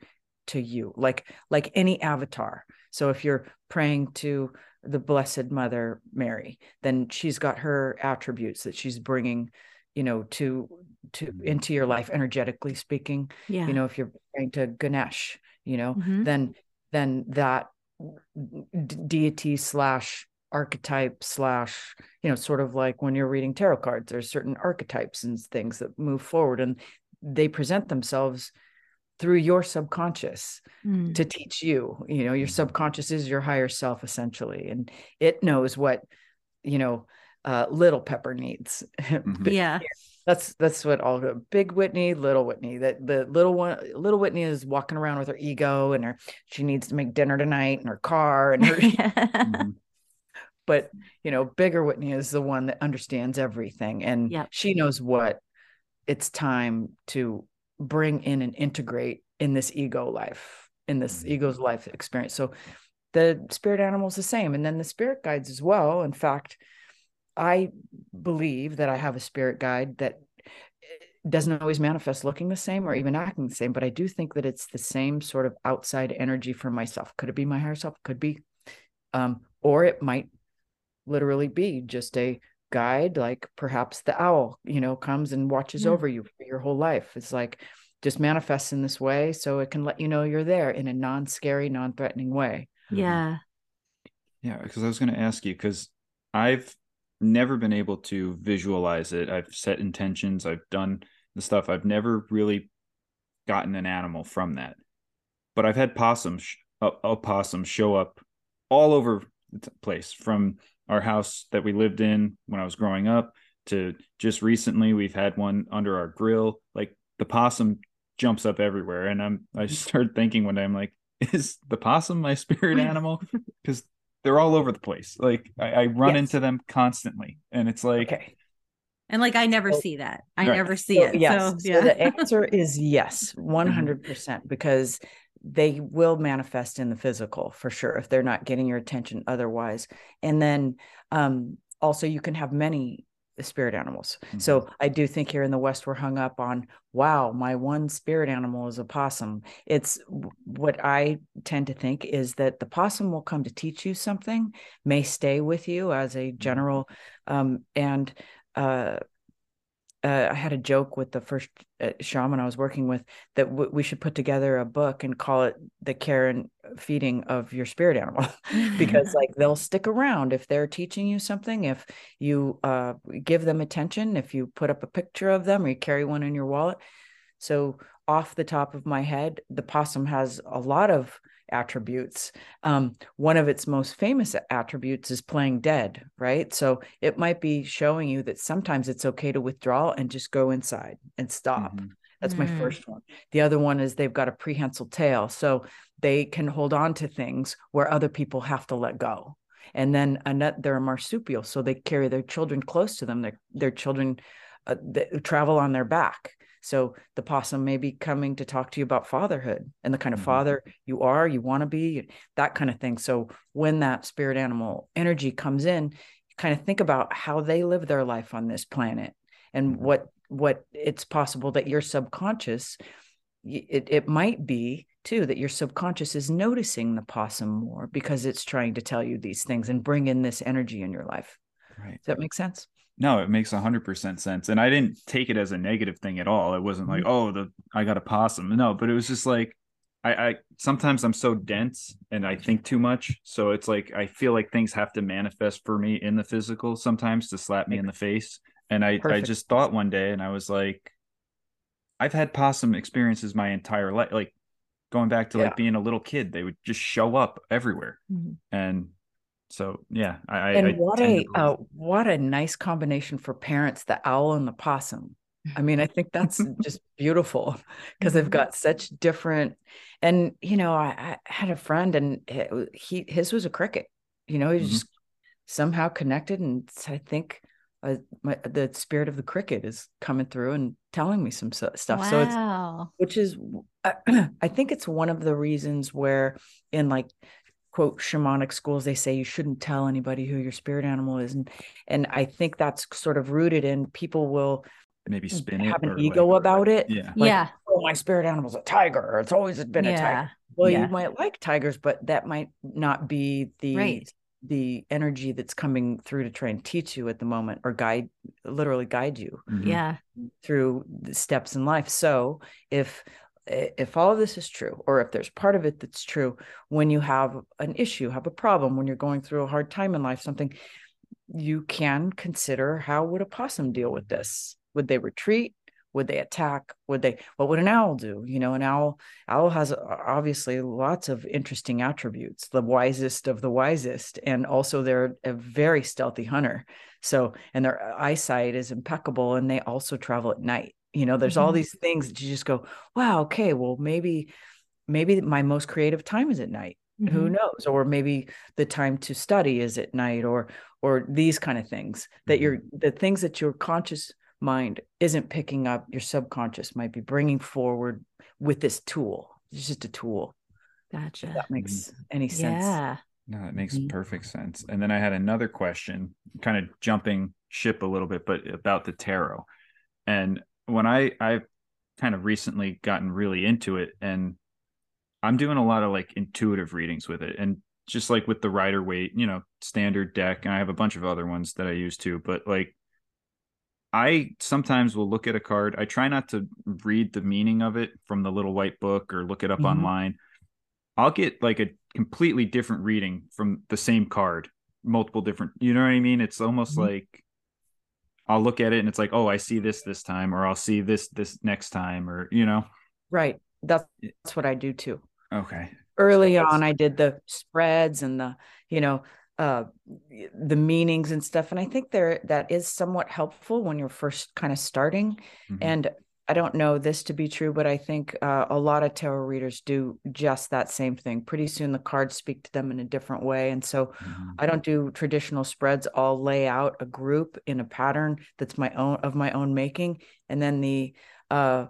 to you, like like any avatar. So if you're praying to the blessed mother mary then she's got her attributes that she's bringing you know to to mm-hmm. into your life energetically speaking yeah you know if you're praying to ganesh you know mm-hmm. then then that d- deity slash archetype slash you know sort of like when you're reading tarot cards there's certain archetypes and things that move forward and they present themselves through your subconscious mm. to teach you you know your mm. subconscious is your higher self essentially and it knows what you know uh, little pepper needs mm-hmm. yeah that's that's what all the big whitney little whitney that the little one little whitney is walking around with her ego and her she needs to make dinner tonight in her car and her mm-hmm. but you know bigger whitney is the one that understands everything and yep. she knows what it's time to bring in and integrate in this ego life in this mm-hmm. ego's life experience. So the spirit animal is the same and then the spirit guides as well. In fact i believe that i have a spirit guide that eh, doesn't always manifest looking the same or even acting the same but i do think that it's the same sort of outside energy for myself. Could it be my higher self? Could be. Um, or it might literally be just a guide like perhaps the owl you know comes and watches yeah. over you for your whole life. It's like just manifests in this way so it can let you know you're there in a non-scary non-threatening way. Mm-hmm. Yeah. Yeah because i was going to ask you because i've never been able to visualize it. I've set intentions i've done the stuff. I've never really gotten an animal from that. But i've had possums uh, opossums show up all over the place from our house that we lived in when I was growing up to just recently we've had one under our grill. Like the possum jumps up everywhere. And I'm I started thinking one day, I'm like, is the possum my spirit animal? Because they're all over the place. Like I, I run yes. into them constantly. And it's like okay. And like I never see that. I right. never see so, it. Yes. So, yeah. So the answer is yes, 100% mm-hmm. because they will manifest in the physical for sure if they're not getting your attention otherwise and then um, also you can have many spirit animals mm-hmm. so i do think here in the west we're hung up on wow my one spirit animal is a possum it's what i tend to think is that the possum will come to teach you something may stay with you as a mm-hmm. general um, and uh, uh, I had a joke with the first uh, shaman I was working with that w- we should put together a book and call it the care and feeding of your spirit animal because like they'll stick around. If they're teaching you something if you uh, give them attention if you put up a picture of them or you carry one in your wallet. So off the top of my head the possum has a lot of attributes. Um, one of its most famous attributes is playing dead, right? So it might be showing you that sometimes it's okay to withdraw and just go inside and stop. Mm-hmm. That's my mm. first one. The other one is they've got a prehensile tail. So they can hold on to things where other people have to let go. And then another, they're a marsupial. So they carry their children close to them. Their, their children uh, travel on their back. So the possum may be coming to talk to you about fatherhood and the kind of mm-hmm. father you are, you want to be, that kind of thing. So when that spirit animal energy comes in, kind of think about how they live their life on this planet and mm-hmm. what what it's possible that your subconscious it, it might be too that your subconscious is noticing the possum more because it's trying to tell you these things and bring in this energy in your life. Right. Does that make sense? No, it makes hundred percent sense. And I didn't take it as a negative thing at all. It wasn't like, oh, the I got a possum. No, but it was just like I, I sometimes I'm so dense and I think too much. So it's like I feel like things have to manifest for me in the physical sometimes to slap me in the face. And I, I just thought one day and I was like, I've had possum experiences my entire life. Like going back to yeah. like being a little kid, they would just show up everywhere. Mm-hmm. And so yeah, I and I what a uh, what a nice combination for parents, the owl and the possum. I mean, I think that's just beautiful because they've mm-hmm. got such different. And you know, I, I had a friend, and he his was a cricket. You know, he mm-hmm. just somehow connected, and I think uh, my, the spirit of the cricket is coming through and telling me some stuff. Wow. So it's which is I think it's one of the reasons where in like quote shamanic schools they say you shouldn't tell anybody who your spirit animal is and and I think that's sort of rooted in people will maybe spin have an ego like, about it. Yeah. Like, yeah. Oh, my spirit animal's a tiger. It's always been yeah. a tiger. Well, yeah. you might like tigers, but that might not be the right. the energy that's coming through to try and teach you at the moment or guide literally guide you. Mm-hmm. Yeah. Through the steps in life. So if if all of this is true, or if there's part of it that's true, when you have an issue, have a problem, when you're going through a hard time in life, something you can consider how would a possum deal with this? Would they retreat? Would they attack? Would they? What would an owl do? You know, an owl owl has uh, obviously lots of interesting attributes. The wisest of the wisest, and also they're a very stealthy hunter. So, and their eyesight is impeccable, and they also travel at night. You know, there's mm-hmm. all these things that you just go, wow, okay, well, maybe, maybe my most creative time is at night. Mm-hmm. Who knows? Or maybe the time to study is at night, or or these kind of things that mm-hmm. you're the things that your conscious mind isn't picking up, your subconscious might be bringing forward with this tool. It's just a tool. Gotcha. If that makes mm-hmm. any sense. Yeah. No, it makes mm-hmm. perfect sense. And then I had another question, kind of jumping ship a little bit, but about the tarot. And when I I've kind of recently gotten really into it, and I'm doing a lot of like intuitive readings with it, and just like with the Rider Waite, you know, standard deck, and I have a bunch of other ones that I use too. But like I sometimes will look at a card. I try not to read the meaning of it from the little white book or look it up mm-hmm. online. I'll get like a completely different reading from the same card, multiple different, you know what I mean? It's almost mm-hmm. like I'll look at it and it's like, oh, I see this this time, or I'll see this this next time, or you know. Right. That's that's what I do too. Okay. Early so on, I did the spreads and the you know uh, the meanings and stuff. And I think there that is somewhat helpful when you're first kind of starting. Mm-hmm. And I don't know this to be true, but I think uh, a lot of tarot readers do just that same thing. Pretty soon the cards speak to them in a different way. And so mm-hmm. I don't do traditional spreads. I'll lay out a group in a pattern that's my own of my own making. And then the uh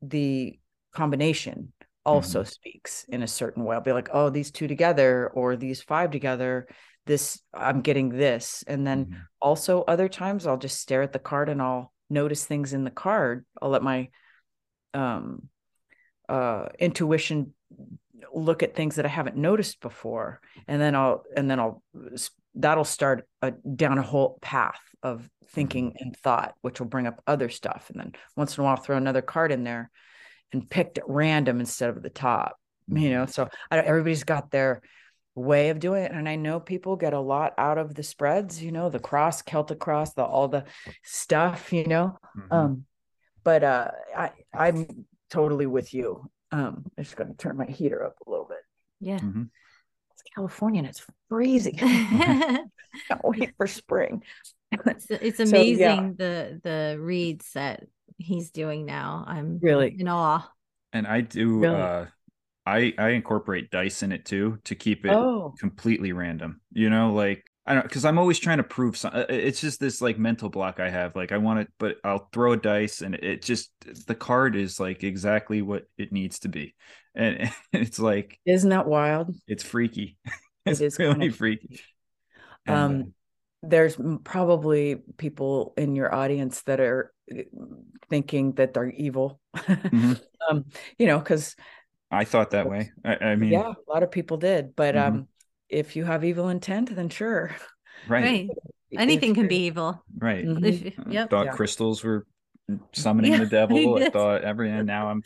the combination also mm-hmm. speaks in a certain way. I'll be like, oh, these two together or these five together this i'm getting this and then mm-hmm. also other times i'll just stare at the card and i'll notice things in the card i'll let my um uh intuition look at things that i haven't noticed before and then i'll and then i'll that'll start a, down a whole path of thinking mm-hmm. and thought which will bring up other stuff and then once in a while I'll throw another card in there and picked at random instead of the top you mm-hmm. know so I, everybody's got their way of doing it and i know people get a lot out of the spreads you know the cross celtic cross the all the stuff you know mm-hmm. um but uh i i'm totally with you um i'm just going to turn my heater up a little bit yeah mm-hmm. it's california and it's freezing can't wait for spring it's, it's amazing so, yeah. the the reads that he's doing now i'm really in awe and i do really? uh I I incorporate dice in it too to keep it oh. completely random. You know, like I don't because I'm always trying to prove something. Uh, it's just this like mental block I have. Like I want it, but I'll throw a dice and it just the card is like exactly what it needs to be, and, it's like isn't that wild? It's freaky. it's it is really kind of freaky. And, um, uh, there's probably people in your audience that are uh, thinking that they're evil. Mm-hmm. um, you know, because I thought that way. I, I mean, yeah, a lot of people did, but Mhm. um, if you have evil intent, then sure. right, Right. If Anything can be evil. right. Mhm. If, I thought Yeah. crystals were summoning Yeah, the devil. I thought every and now I'm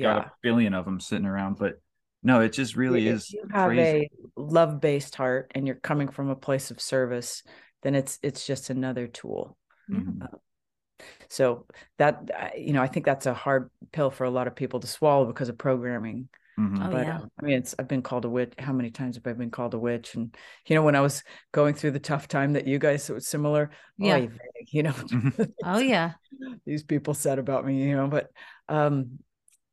got Yeah. a billion of them sitting around. But no, it just really if is you have crazy. a love-based heart and you're coming from a place of service, then it's it's just another tool. Yeah. Mhm. So that you know, I think that's a hard pill for a lot of people to swallow because of programming. Mhm. Oh, but yeah. um, I mean, it's I've been called a witch. How many times have I been called a witch? And you know, when I was going through the tough time that you guys it was similar, Yeah. oy vey, you know, Mhm. Oh yeah. these people said about me, you know, but um,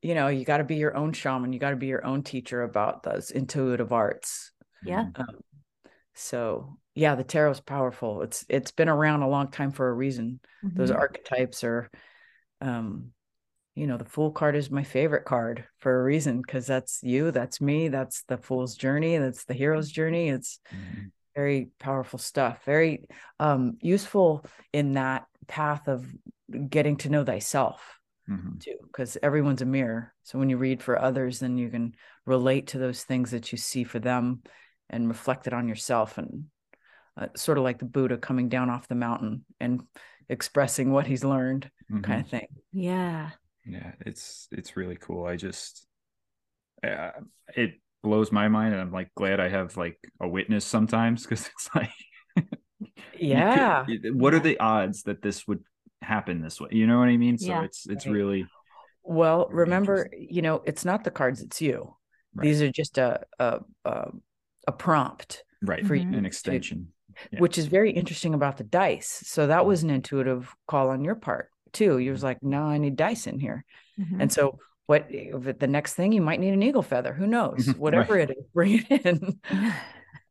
you know, you got to be your own shaman. You got to be your own teacher about those intuitive arts. Yeah. Um, so yeah, the tarot's powerful. It's it's been around a long time for a reason. Those Mhm. archetypes are, um, you know, the Fool card is my favorite card for a reason because that's you, that's me, that's the Fool's journey, that's the hero's journey. It's Mhm. very powerful stuff. Very um, useful in that path of getting to know thyself Mhm. too because everyone's a mirror so when you read for others then you can relate to those things that you see for them and reflect it on yourself and uh, sort of like the buddha coming down off the mountain and expressing what he's learned Mhm. kind of thing. Yeah. yeah it's it's really cool. I just uh, it blows my mind and i'm like glad i have like a witness sometimes because it's like you could- yeah. what are the odds that this would happen this way? You know what i mean? So Yeah. it's it's Right. really well Very remember you know it's not the cards it's you. Right. these are just a a a, a prompt right. For you an to- extension Yeah. which is very interesting about the dice so that was an intuitive call on your part too you Mm-hmm. was like no i need dice in here Mhm. And so, what the next thing you might need an eagle feather? Who knows? Mhm, Whatever it is, bring it in.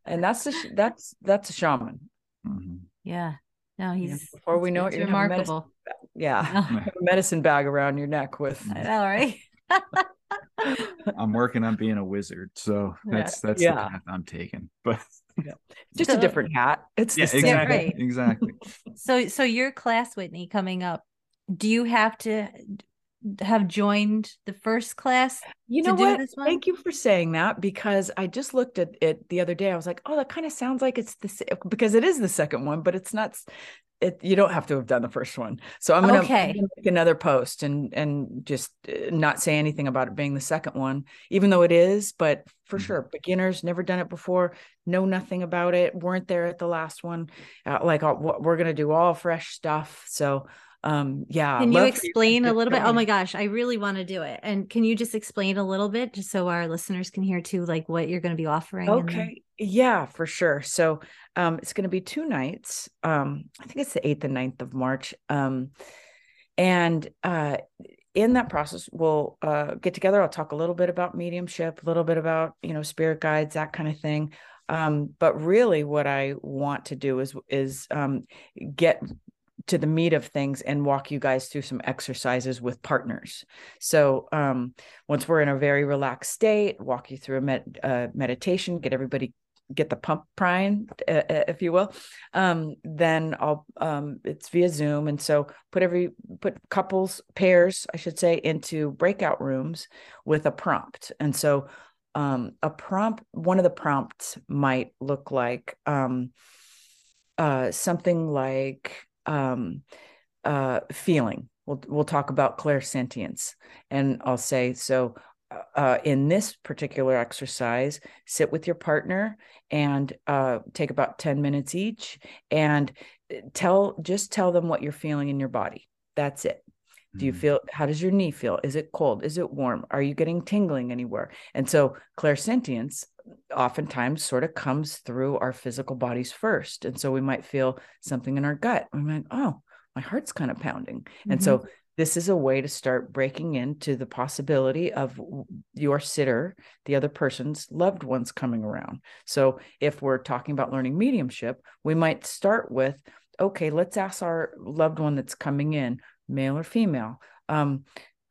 And that's the sh- that's that's a shaman. Mhm. yeah. No, You know, he's before we know it, it's you're gonna have a medicine- remarkable. Yeah, have a medicine bag around your neck with. I know, right? i'm working on being a wizard so Yeah. that's that's Yeah. the path i'm taking but Just a different hat. It's yeah the same. exactly right. exactly so so your class, Whitney, coming up, do you have to have joined the first class? You to know do what? this one? Thank you for saying that because I just looked at it the other day. I was like, oh, that kind of sounds like it's the se- because it is the second one, but it's not. It you don't have to have done the first one. So I'm gonna, I'm Okay. gonna make another post and and just uh, not say anything about it being the second one, even though it is. But for Mhm. sure, beginners never done it before, know nothing about it, weren't there at the last one. Uh, like uh, we're gonna do all fresh stuff. So um yeah. Can you explain guys a to little bit? Oh my gosh, I really want to do it. And can you just explain a little bit just so our listeners can hear too, like what you're going to be offering? Okay. Yeah, for sure. So um it's going to be two nights. Um I think it's the 8th and 9th of March. Um and uh in that process we'll uh get together. I'll talk a little bit about mediumship, a little bit about, you know, spirit guides, that kind of thing. Um but really what I want to do is is um get to the meat of things and walk you guys through some exercises with partners. So um once we're in a very relaxed state, walk you through a med- uh, meditation, get everybody get the pump primed, uh, uh, if you will. Um, then I'll um, it's via Zoom, and so put every put couples pairs, I should say, into breakout rooms with a prompt, and so um, a prompt. One of the prompts might look like um, uh, something like um, uh, feeling. We'll we'll talk about clairsentience, and I'll say so. Uh, in this particular exercise, sit with your partner and uh, take about ten minutes each, and uh, tell just tell them what you're feeling in your body. That's it. Do you Mhm. feel? How does your knee feel? Is it cold? Is it warm? Are you getting tingling anywhere? And so clairsentience oftentimes sort of comes through our physical bodies first. And so we might feel something in our gut. We might, oh, my heart's kind of pounding. And so this is a way to start breaking into the possibility of your sitter, the other person's loved ones coming around. So if we're talking about learning mediumship, we might start with, okay, let's ask our loved one that's coming in, male or female. Um,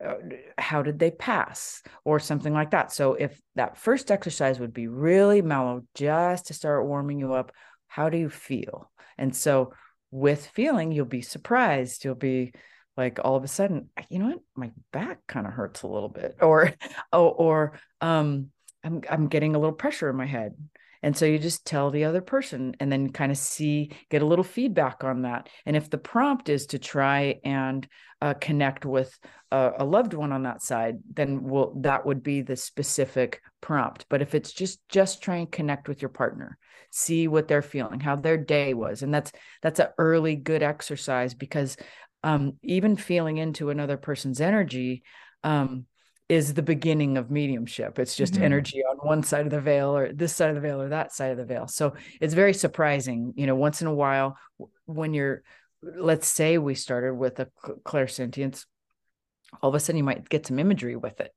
uh, how did they pass or something like that? So if that first exercise would be really mellow just to start warming you up how do you feel? And so with feeling you'll be surprised. You'll be like all of a sudden you know what? My back kind of hurts a little bit or oh or um i'm i'm getting a little pressure in my head and so you just tell the other person and then kind of see get a little feedback on that. And if the prompt is to try and uh, connect with a, a, loved one on that side then will that would be the specific prompt. But if it's just just try and connect with your partner see what they're feeling how their day was and that's that's an early good exercise because um, even feeling into another person's energy um, is the beginning of mediumship. It's just mm-hmm. energy on one side of the veil or this side of the veil or that side of the veil. So it's very surprising, you know, once in a while when you're, let's say we started with a clairsentience, all of a sudden you might get some imagery with it.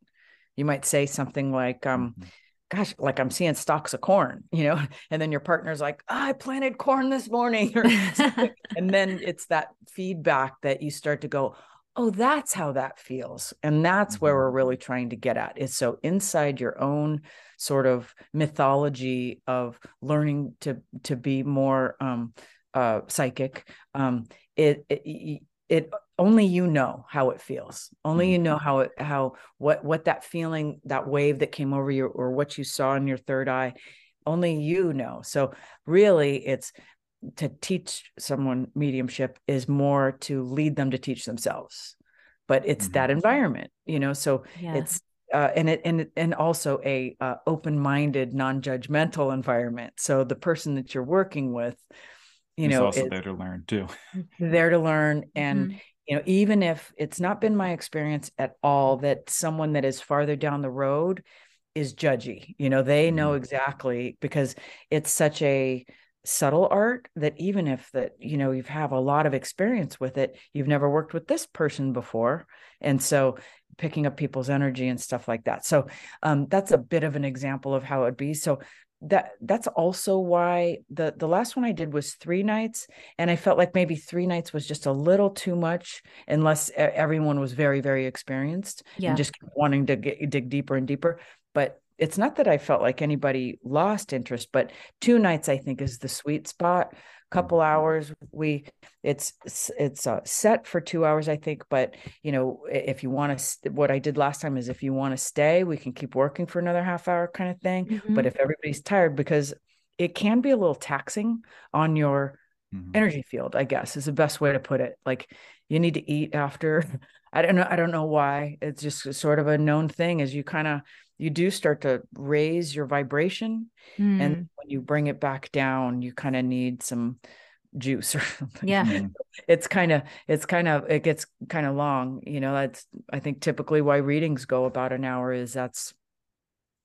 You might say something like, um, mm-hmm gosh, like I'm seeing stalks of corn, you know, and then your partner's like, oh, I planted corn this morning. and then it's that feedback that you start to go, oh, that's how that feels. And that's where we're mm-hmm. really trying to get at is so inside your own sort of mythology of learning to to be more um uh psychic um it, it it only you know how it feels only you know mm-hmm. how it how what what that feeling that wave that came over you or what you saw in your third eye only you know so really it's to teach someone mediumship is more to lead them to teach themselves but it's mm-hmm. that environment you know so yeah. it's uh, and it and and also a uh, open-minded non-judgmental environment so the person that you're working with you know it's also there to learn too there to learn and mm-hmm. you know even if it's not been my experience at all that someone that is farther down the road is judgy you know they mm-hmm. know exactly because it's such a subtle art that even if that you know you've have a lot of experience with it you've never worked with this person before and so picking up people's energy and stuff like that. So um, that's a bit of an example of how it would be. So that that's also why the the last one I did was three nights and I felt like maybe three nights was just a little too much unless everyone was very very experienced yeah. and just wanting to get, dig deeper and deeper. But it's not that I felt like anybody lost interest but two nights I think is the sweet spot couple mm-hmm. hours we it's it's uh, set for two hours i think but you know if you want to what i did last time is if you want to stay we can keep working for another half hour kind of thing mm-hmm. but if everybody's tired because it can be a little taxing on your mm-hmm. energy field i guess is the best way to put it like you need to eat after i don't know i don't know why it's just sort of a known thing as you kind of you do start to raise your vibration mm. and when you bring it back down you kind of need some juice or something yeah hmm. it's kind of it's kind of it gets kind of long you know that's i think typically why readings go about an hour is that's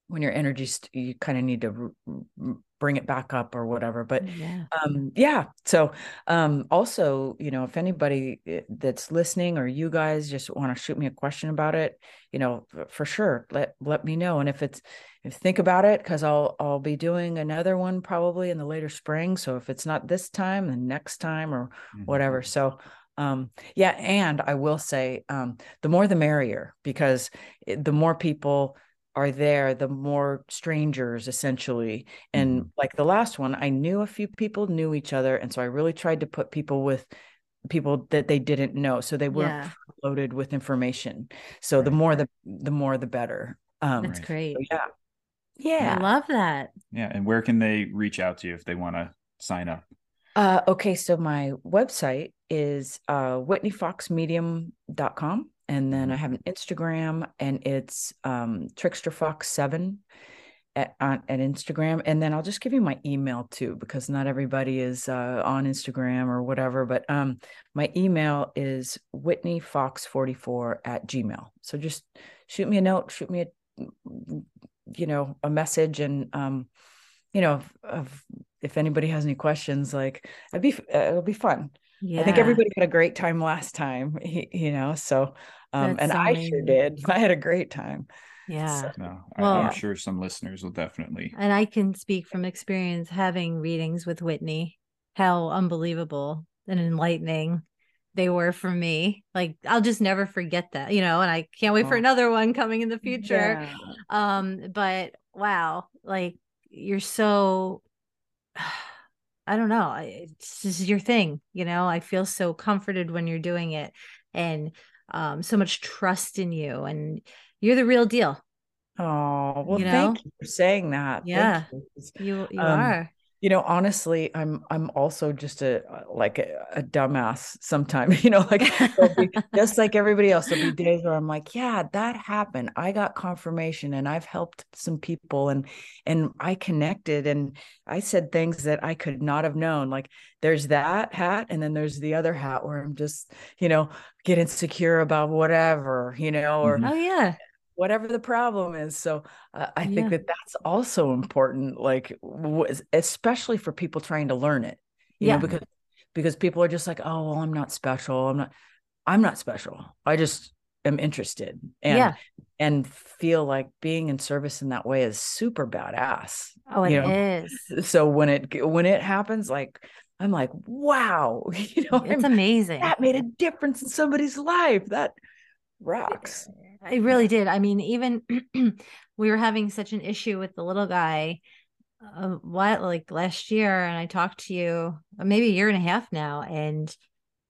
when your energy you kind of need to bring it back up or whatever but yeah, um, yeah. so um, also you know if anybody eh, that's listening or you guys just want to shoot me a question about it you know for sure let let me know and if it's if think about it because i'll i'll be doing another one probably in the later spring so if it's not this time then next time or mm-hmm. whatever so um, yeah and i will say um, the more the merrier because it, the more people are there, the more strangers essentially. And mm-hmm. like the last one, I knew a few people knew each other. And so I really tried to put people with people that they didn't know. So they weren't yeah. loaded with information. So right. the more the the more the better. Um That's great. So yeah. Yeah. I love that. Yeah. And where can they reach out to you if they want to sign up? Uh, okay, so my website is uh, whitneyfoxmedium.com and then I have an Instagram, and it's um, Trickster Fox Seven at, on, at Instagram. And then I'll just give you my email too, because not everybody is uh, on Instagram or whatever. But um, my email is Whitney Fox forty four at Gmail. So just shoot me a note, shoot me a you know a message, and um, you know, if, if anybody has any questions, like it'd be it'll be fun. Yeah. I think everybody had a great time last time, you know. So um, and I sure did. I had a great time. Yeah. So, no, well, I'm sure some listeners will definitely. And I can speak from experience having readings with Whitney, how unbelievable and enlightening they were for me. Like I'll just never forget that, you know, and I can't wait oh. for another one coming in the future. Yeah. Um, but wow, like you're so I don't know. It's just your thing, you know. I feel so comforted when you're doing it. and um, so much trust in you, and you're the real deal. Oh well, You know? thank you for saying that. Thank Yeah. you. You you Um, are. You know honestly i'm i'm also just a like a, a dumbass sometimes you know like be- just like everybody else there'll be days where i'm like yeah that happened i got confirmation and i've helped some people and and i connected and i said things that i could not have known like there's that hat and then there's the other hat where i'm just you know get insecure about whatever you know or Mhm. Oh yeah. Whatever the problem is. So uh, I Yeah. think that that's also important, like w- especially for people trying to learn it. You Yeah. know, because because people are just like, oh, well, I'm not special. I'm not. I'm not special. I just am interested and Yeah. and feel like being in service in that way is super badass. Oh, it you is. So when it when it happens, like I'm like, wow, you know, It's I'm- amazing. that made a difference in somebody's life. That rocks. It really did. I mean, even we were having such an issue with the little guy uh, what like last year, and I talked to you uh, maybe a year and a half now, and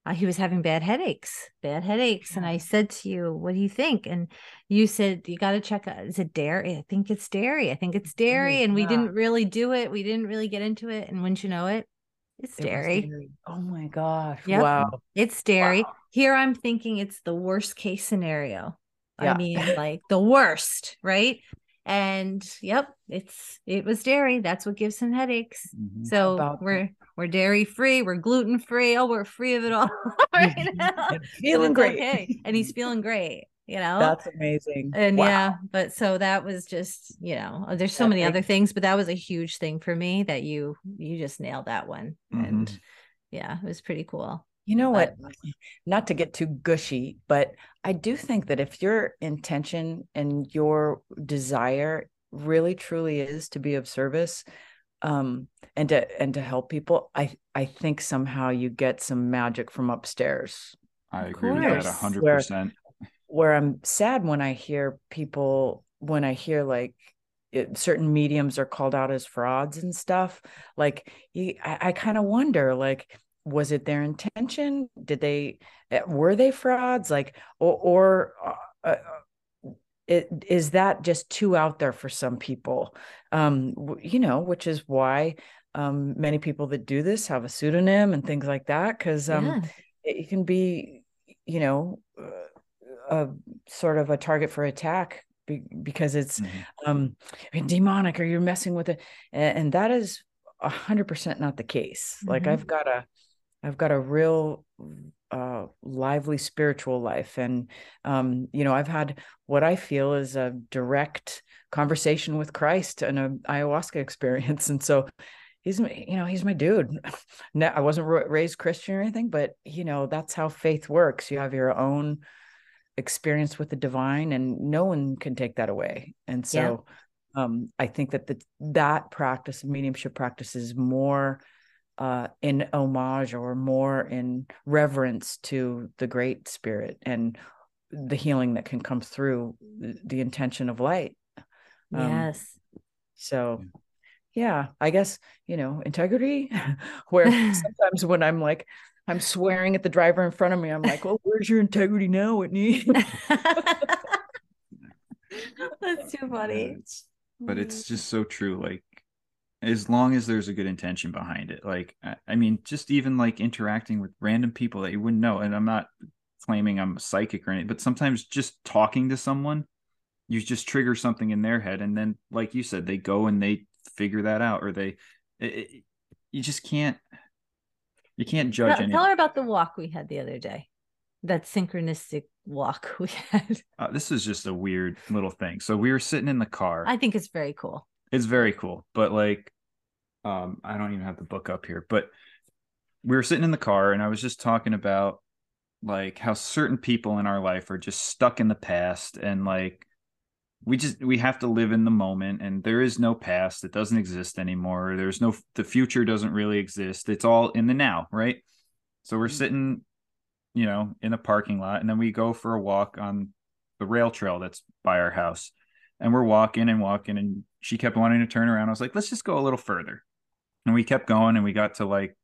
uh, he was having bad headaches, bad headaches, and I said to you, "What do you think?" And you said you got to check. out Is it dairy? I think it's dairy. I think it's dairy, and we yeah. didn't really do it. We didn't really get into it, and wouldn't you know it, it's It dairy. dairy. Oh my gosh. Yep. Wow. It's dairy. Wow. Here I'm thinking it's the worst case scenario. Yeah. I mean, like the worst, right? And yep, it's it was dairy. That's what gives him headaches. Mhm. So About we're we're dairy free, we're gluten free. Oh, we're free of it all right now. And feeling great. okay. And he's feeling great, you know. That's amazing. and Wow. yeah, but so that was just, you know, uh, there's so That many other things, but that was a huge thing for me that you you just nailed that one. And Mhm. yeah, it was pretty cool. You know But- what? Not to get too gushy, but I do think that if your intention and your desire really truly is to be of service, um, and to and to help people, I I think somehow you get some magic from upstairs. I agree with that a hundred percent. where I'm sad when I hear people when I hear like it, certain mediums are called out as frauds and stuff. Like you, I, I kind of wonder, like, was it their intention? Did they eh, were they frauds? Like, or or uh, uh, it is that just too out there for some people? Um, you know, which is why um many people that do this have a pseudonym and things like that because um yeah. it can be you know uh, a sort of a target for attack because it's Mhm. um demonic or you're messing with it and, and that is a hundred percent not the case like Mhm. i've got a i've got a real uh lively spiritual life and um you know i've had what i feel is a direct conversation with christ and a ayahuasca experience and so he's you know he's my dude. No, i wasn't raised christian or anything but you know that's how faith works. You have your own experience with the divine and no one can take that away and so um i think that the, that practice mediumship practice is more uh in homage or more in reverence to the great spirit and the healing that can come through the, the intention of light Um, Yes. so yeah, I guess, you know, integrity where sometimes when I'm like I'm swearing at the driver in front of me, I'm like, "Well, where's your integrity now, Whitney?" That's too funny. It's- but it's just so true. Like, as long as there's a good intention behind it, like, I, mean, just even like interacting with random people that you wouldn't know. And I'm not claiming I'm a psychic or anything, but sometimes just talking to someone, you just trigger something in their head. And then, like you said, they go and they figure that out, or they, it, it- you just can't, you can't judge Tell, anyone. tell her about the walk we had the other day. That synchronistic walk we had. Uh, this is just a weird little thing. So we were sitting in the car. I think it's very cool. it's very cool but like um i don't even have the book up here but we were sitting in the car and i was just talking about like how certain people in our life are just stuck in the past and like we just we have to live in the moment and there is no past it doesn't exist anymore. There's no the future doesn't really exist. It's all in the now right? So we're sitting you know in a parking lot and then we go for a walk on the rail trail that's by our house. And we're walking and walking and she kept wanting to turn around. I was like let's just go a little further and we kept going and we got to like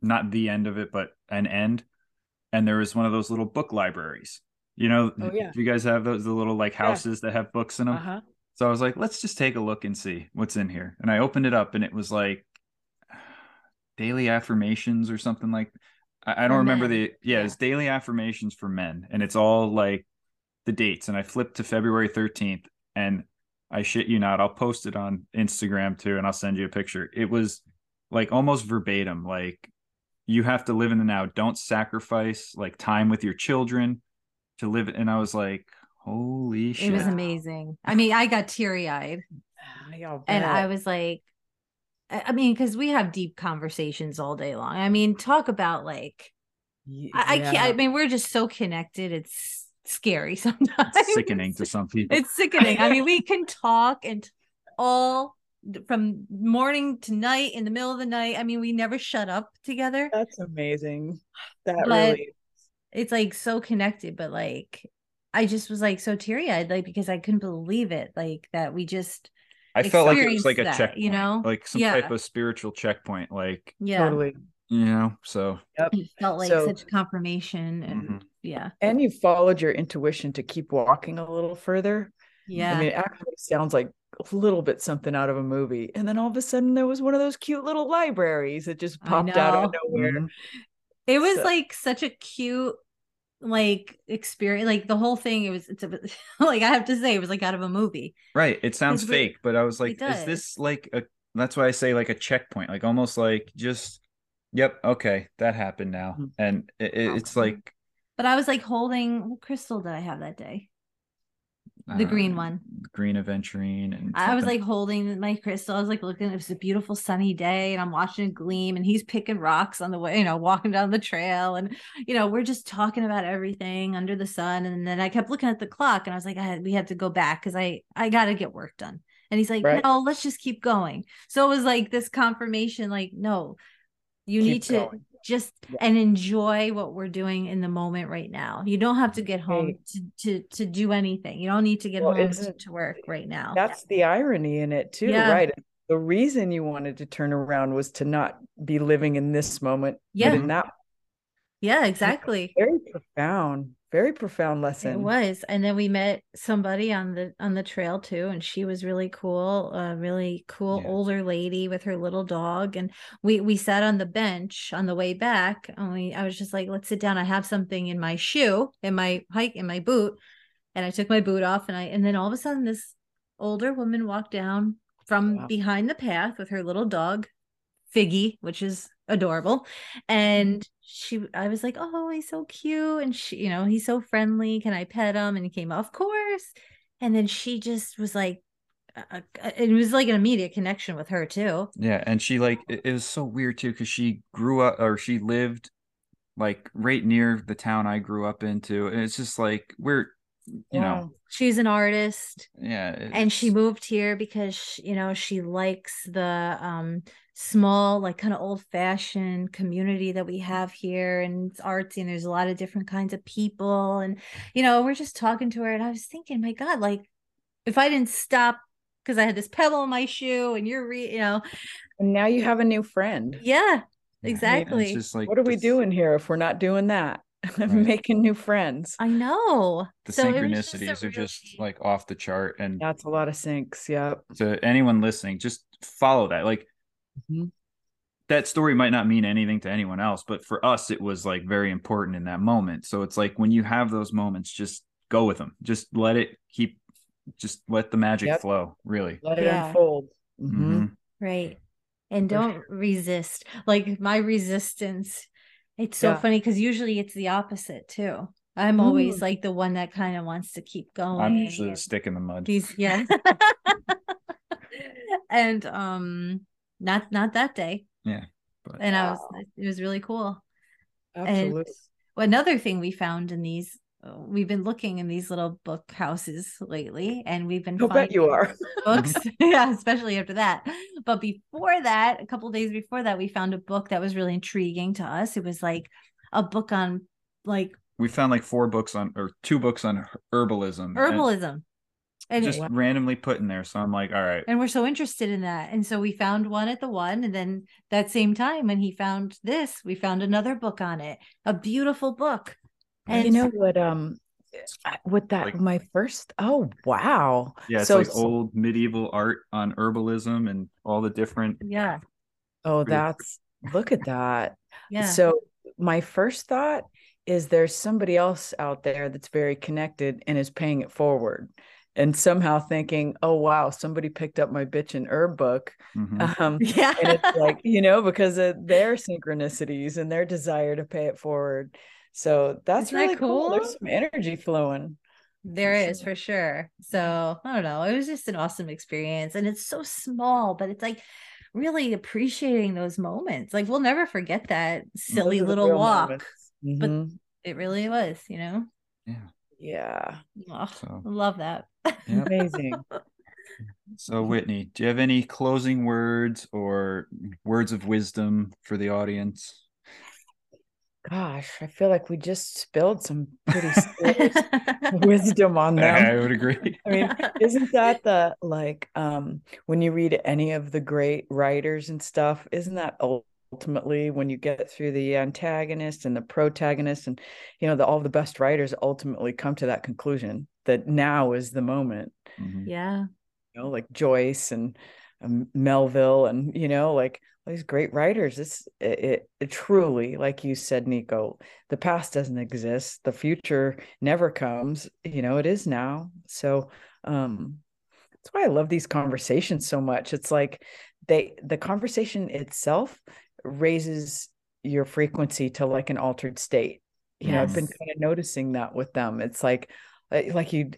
not the end of it but an end and there was one of those little book libraries. You know, Oh, yeah. do you guys have those the little like Yeah. houses that have books in them? Uh-huh. So I was like, let's just take a look and see what's in here. And I opened it up and it was like daily affirmations or something like I, I don't For remember the yeah, Yeah. it's daily affirmations for men. And it's all like the dates. And I flipped to February 13th and I shit you not, I'll post it on Instagram too, and I'll send you a picture. It was like almost verbatim, like you have to live in the now. Don't sacrifice like time with your children to live. And I was like, holy shit. It was amazing. I mean, I got teary eyed and I was like, I I mean, because we have deep conversations all day long. I mean, talk about like, I can't, I mean, we're just so connected. It's scary sometimes. It's sickening to some people. It's sickening. I mean, we can talk and all from morning to night in the middle of the night. I mean, we never shut up together. That's amazing. That But- really It's like so connected, but like I just was like so teary eyed, like because I couldn't believe it, like that we just I felt like it was like a that, checkpoint, you know? like some Yeah. type of spiritual checkpoint, like yeah, totally. You know. So Yep. it felt like So- such confirmation and mhm. yeah, And you followed your intuition to keep walking a little further. yeah. I mean, it actually sounds like a little bit something out of a movie. And then all of a sudden there was one of those cute little libraries that just popped out of nowhere. Mhm. it was so- like such a cute like experience like the whole thing it was it's a like i have to say it was like out of a movie right. It sounds It's re- fake, but I was like, is this like a? That's why I say like a checkpoint, like almost like just, yep, okay, that happened now, Mhm. and it, it- it's like but i was like holding what crystal did i have that day The green uh, one. green aventurine, and I was like holding my crystal. I was like looking, it was a beautiful sunny day, and I'm watching it gleam, and he's picking rocks on the way, you know, walking down the trail. And, you know, we're just talking about everything under the sun. And then I kept looking at the clock and I was like, I had, we had to go back because I I gotta get work done. And he's like, Right. No, let's just keep going. So it was like this confirmation, like, no, you Keep need to going. just Yeah. and enjoy what we're doing in the moment right now. You don't have to get home to, to to do anything. You don't need to get Well, home to, to work right now. That's the irony in it too, Yeah. right? The reason you wanted to turn around was to not be living in this moment, Yeah. in that Yeah, exactly. very profound, very profound lesson. It was. And then we met somebody on the on the trail too, and she was really cool, a really cool Yeah. older lady with her little dog. And we we sat on the bench on the way back, and we I was just like, let's sit down. I have something in my shoe, in my hike, in my boot. And I took my boot off and I and then all of a sudden this older woman walked down from Wow. behind the path with her little dog, Figgy, which is adorable. And she I was like, Oh, he's so cute. And she, you know, he's so friendly. Can I pet him? And he came, Of course. And then she just was like, uh, uh, it was like an immediate connection with her too. Yeah, and she like it, it was so weird too because she grew up or she lived like right near the town I grew up into, and it's just like we're you know She's an artist. yeah, and she moved here because sh- you know she likes the um small like kind of old fashioned community that we have here and it's artsy and there's a lot of different kinds of people and you know we're just talking to her and i was thinking my god like if i didn't stop because i had this pebble in my shoe and you're re- you know And now you have a new friend. yeah yeah, it's exactly. just like what are we doing here if we're not doing that? Right. Making new friends. i know The So it was just a synchronicities are just like off the chart, and That's a lot of syncs. Yeah. to anyone listening, just follow that. Like Mhm. that story might not mean anything to anyone else, but for us, it was like very important in that moment. So it's like when you have those moments, just go with them. Just let it keep. Just let the magic Yep. flow. Really. Let it Yeah. unfold. Mhm. Mhm. Right. And don't resist. Like my resistance, it's so Yeah. funny because usually it's the opposite too. I'm always Mm. like the one that kind of wants to keep going. I'm usually the stick in the mud. He's yeah. and um not not that day. Yeah. But And I was it was really cool. Absolutely. Another thing we found in these we've been looking in these little book houses lately and we've been I'll bet you are. books yeah especially after that but before that a couple days before that we found a book that was really intriguing to us it was like a book on like we found like four books on or two books on herbalism. herbalism and just randomly put in there. So I'm like, all right. and we're so interested in that and so we found one at the one and then that same time when he found this we found another book on it a beautiful book you know what um I- with that Like- my first oh wow Yeah, it's So- like old medieval art on herbalism and all the different. yeah oh that's look at that yeah So my first thought is there's somebody else out there that's very connected and is paying it forward and somehow thinking, oh wow, somebody picked up my bitch and herb book. Mhm. Um, yeah and it's like, you know, because of their synchronicities and their desire to pay it forward. So that's Isn't that really cool. There's some energy flowing. There For sure. for sure. So I don't know. It was just an awesome experience. And it's so small, but it's like really appreciating those moments. Like we'll never forget that silly Those are the little real walk. moments. But-. Mm-hmm. It really was, you know? Yeah. yeah, Oh, So love that. Yep. amazing. So Whitney, do you have any closing words or words of wisdom for the audience? Gosh, I feel like we just spilled some pretty wisdom on them. I would agree. I mean, isn't that the like um when you read any of the great writers and stuff, isn't that ultimately when you get through the antagonist and the protagonist and you know the all the best writers ultimately come to that conclusion that now is the moment. Mhm. yeah. You know, like Joyce and um, Melville and you know like all these great writers it's it, it, it truly like you said Nico the past doesn't exist the future never comes you know it is now. So um that's why I love these conversations so much. It's like they the conversation itself raises your frequency to like an altered state. You know I've been kind of noticing that with them. It's like like like you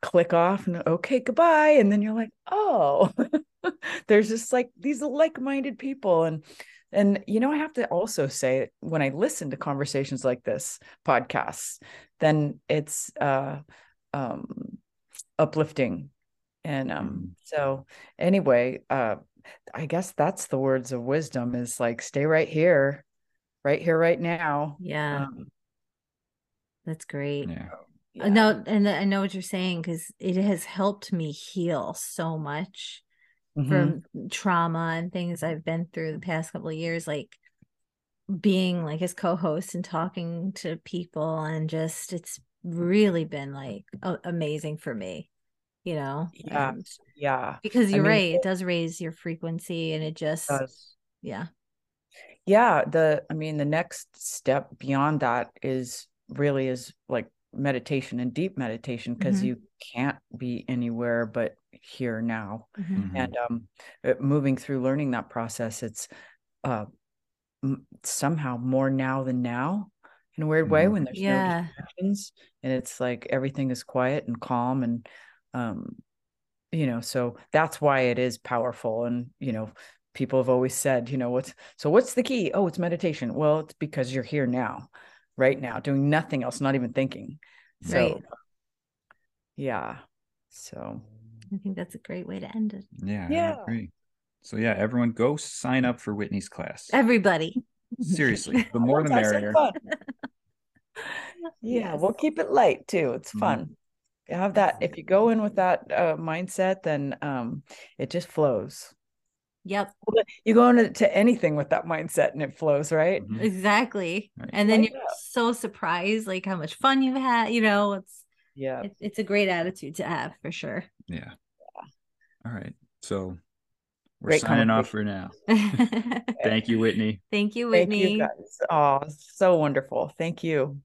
click off and okay goodbye and then you're like oh there's just like these like-minded people and and you know i have to also say when i listen to conversations like this podcasts then it's uh um uplifting and um Mhm. so anyway uh i guess that's the words of wisdom is like stay right here right here right now Yeah. um, That's great. Yeah. Uh, No, and I know what you're saying because it has helped me heal so much Mhm. from trauma and things I've been through the past couple of years, like being like his co-host and talking to people and just it's really been like a- amazing for me, you know? Yeah. And yeah because you're mean, right, it it does raise your frequency and it just does. yeah. yeah the i mean the next step beyond that is really is like meditation and deep meditation because Mhm. you can't be anywhere but here now Mhm. Mhm. and um uh, moving through learning that process it's uh m- somehow more now than now in a weird way Mhm. when there's no distractions and it's like everything is quiet and calm and um you know so that's why it is powerful and you know people have always said you know what's so what's the key oh it's meditation well it's because you're here now right now doing nothing else not even thinking so Right. yeah so I think that's a great way to end it. Yeah. Yeah. I agree. So yeah, everyone go sign up for Whitney's class. Everybody. Seriously, the more the Let's have some merrier. yeah Yes. we'll keep it light too it's Mhm. fun You have that if you go in with that uh, mindset then um it just flows Yep. you go into to anything with that mindset and it flows right Mhm. Exactly. Right. And then Like you're that. so surprised like how much fun you've had, you know, it's yeah it, it's a great attitude to have for sure. Yeah. All right. So we're Great signing off for now. Thank you, Whitney. Thank you, thank Whitney. you guys oh so wonderful thank you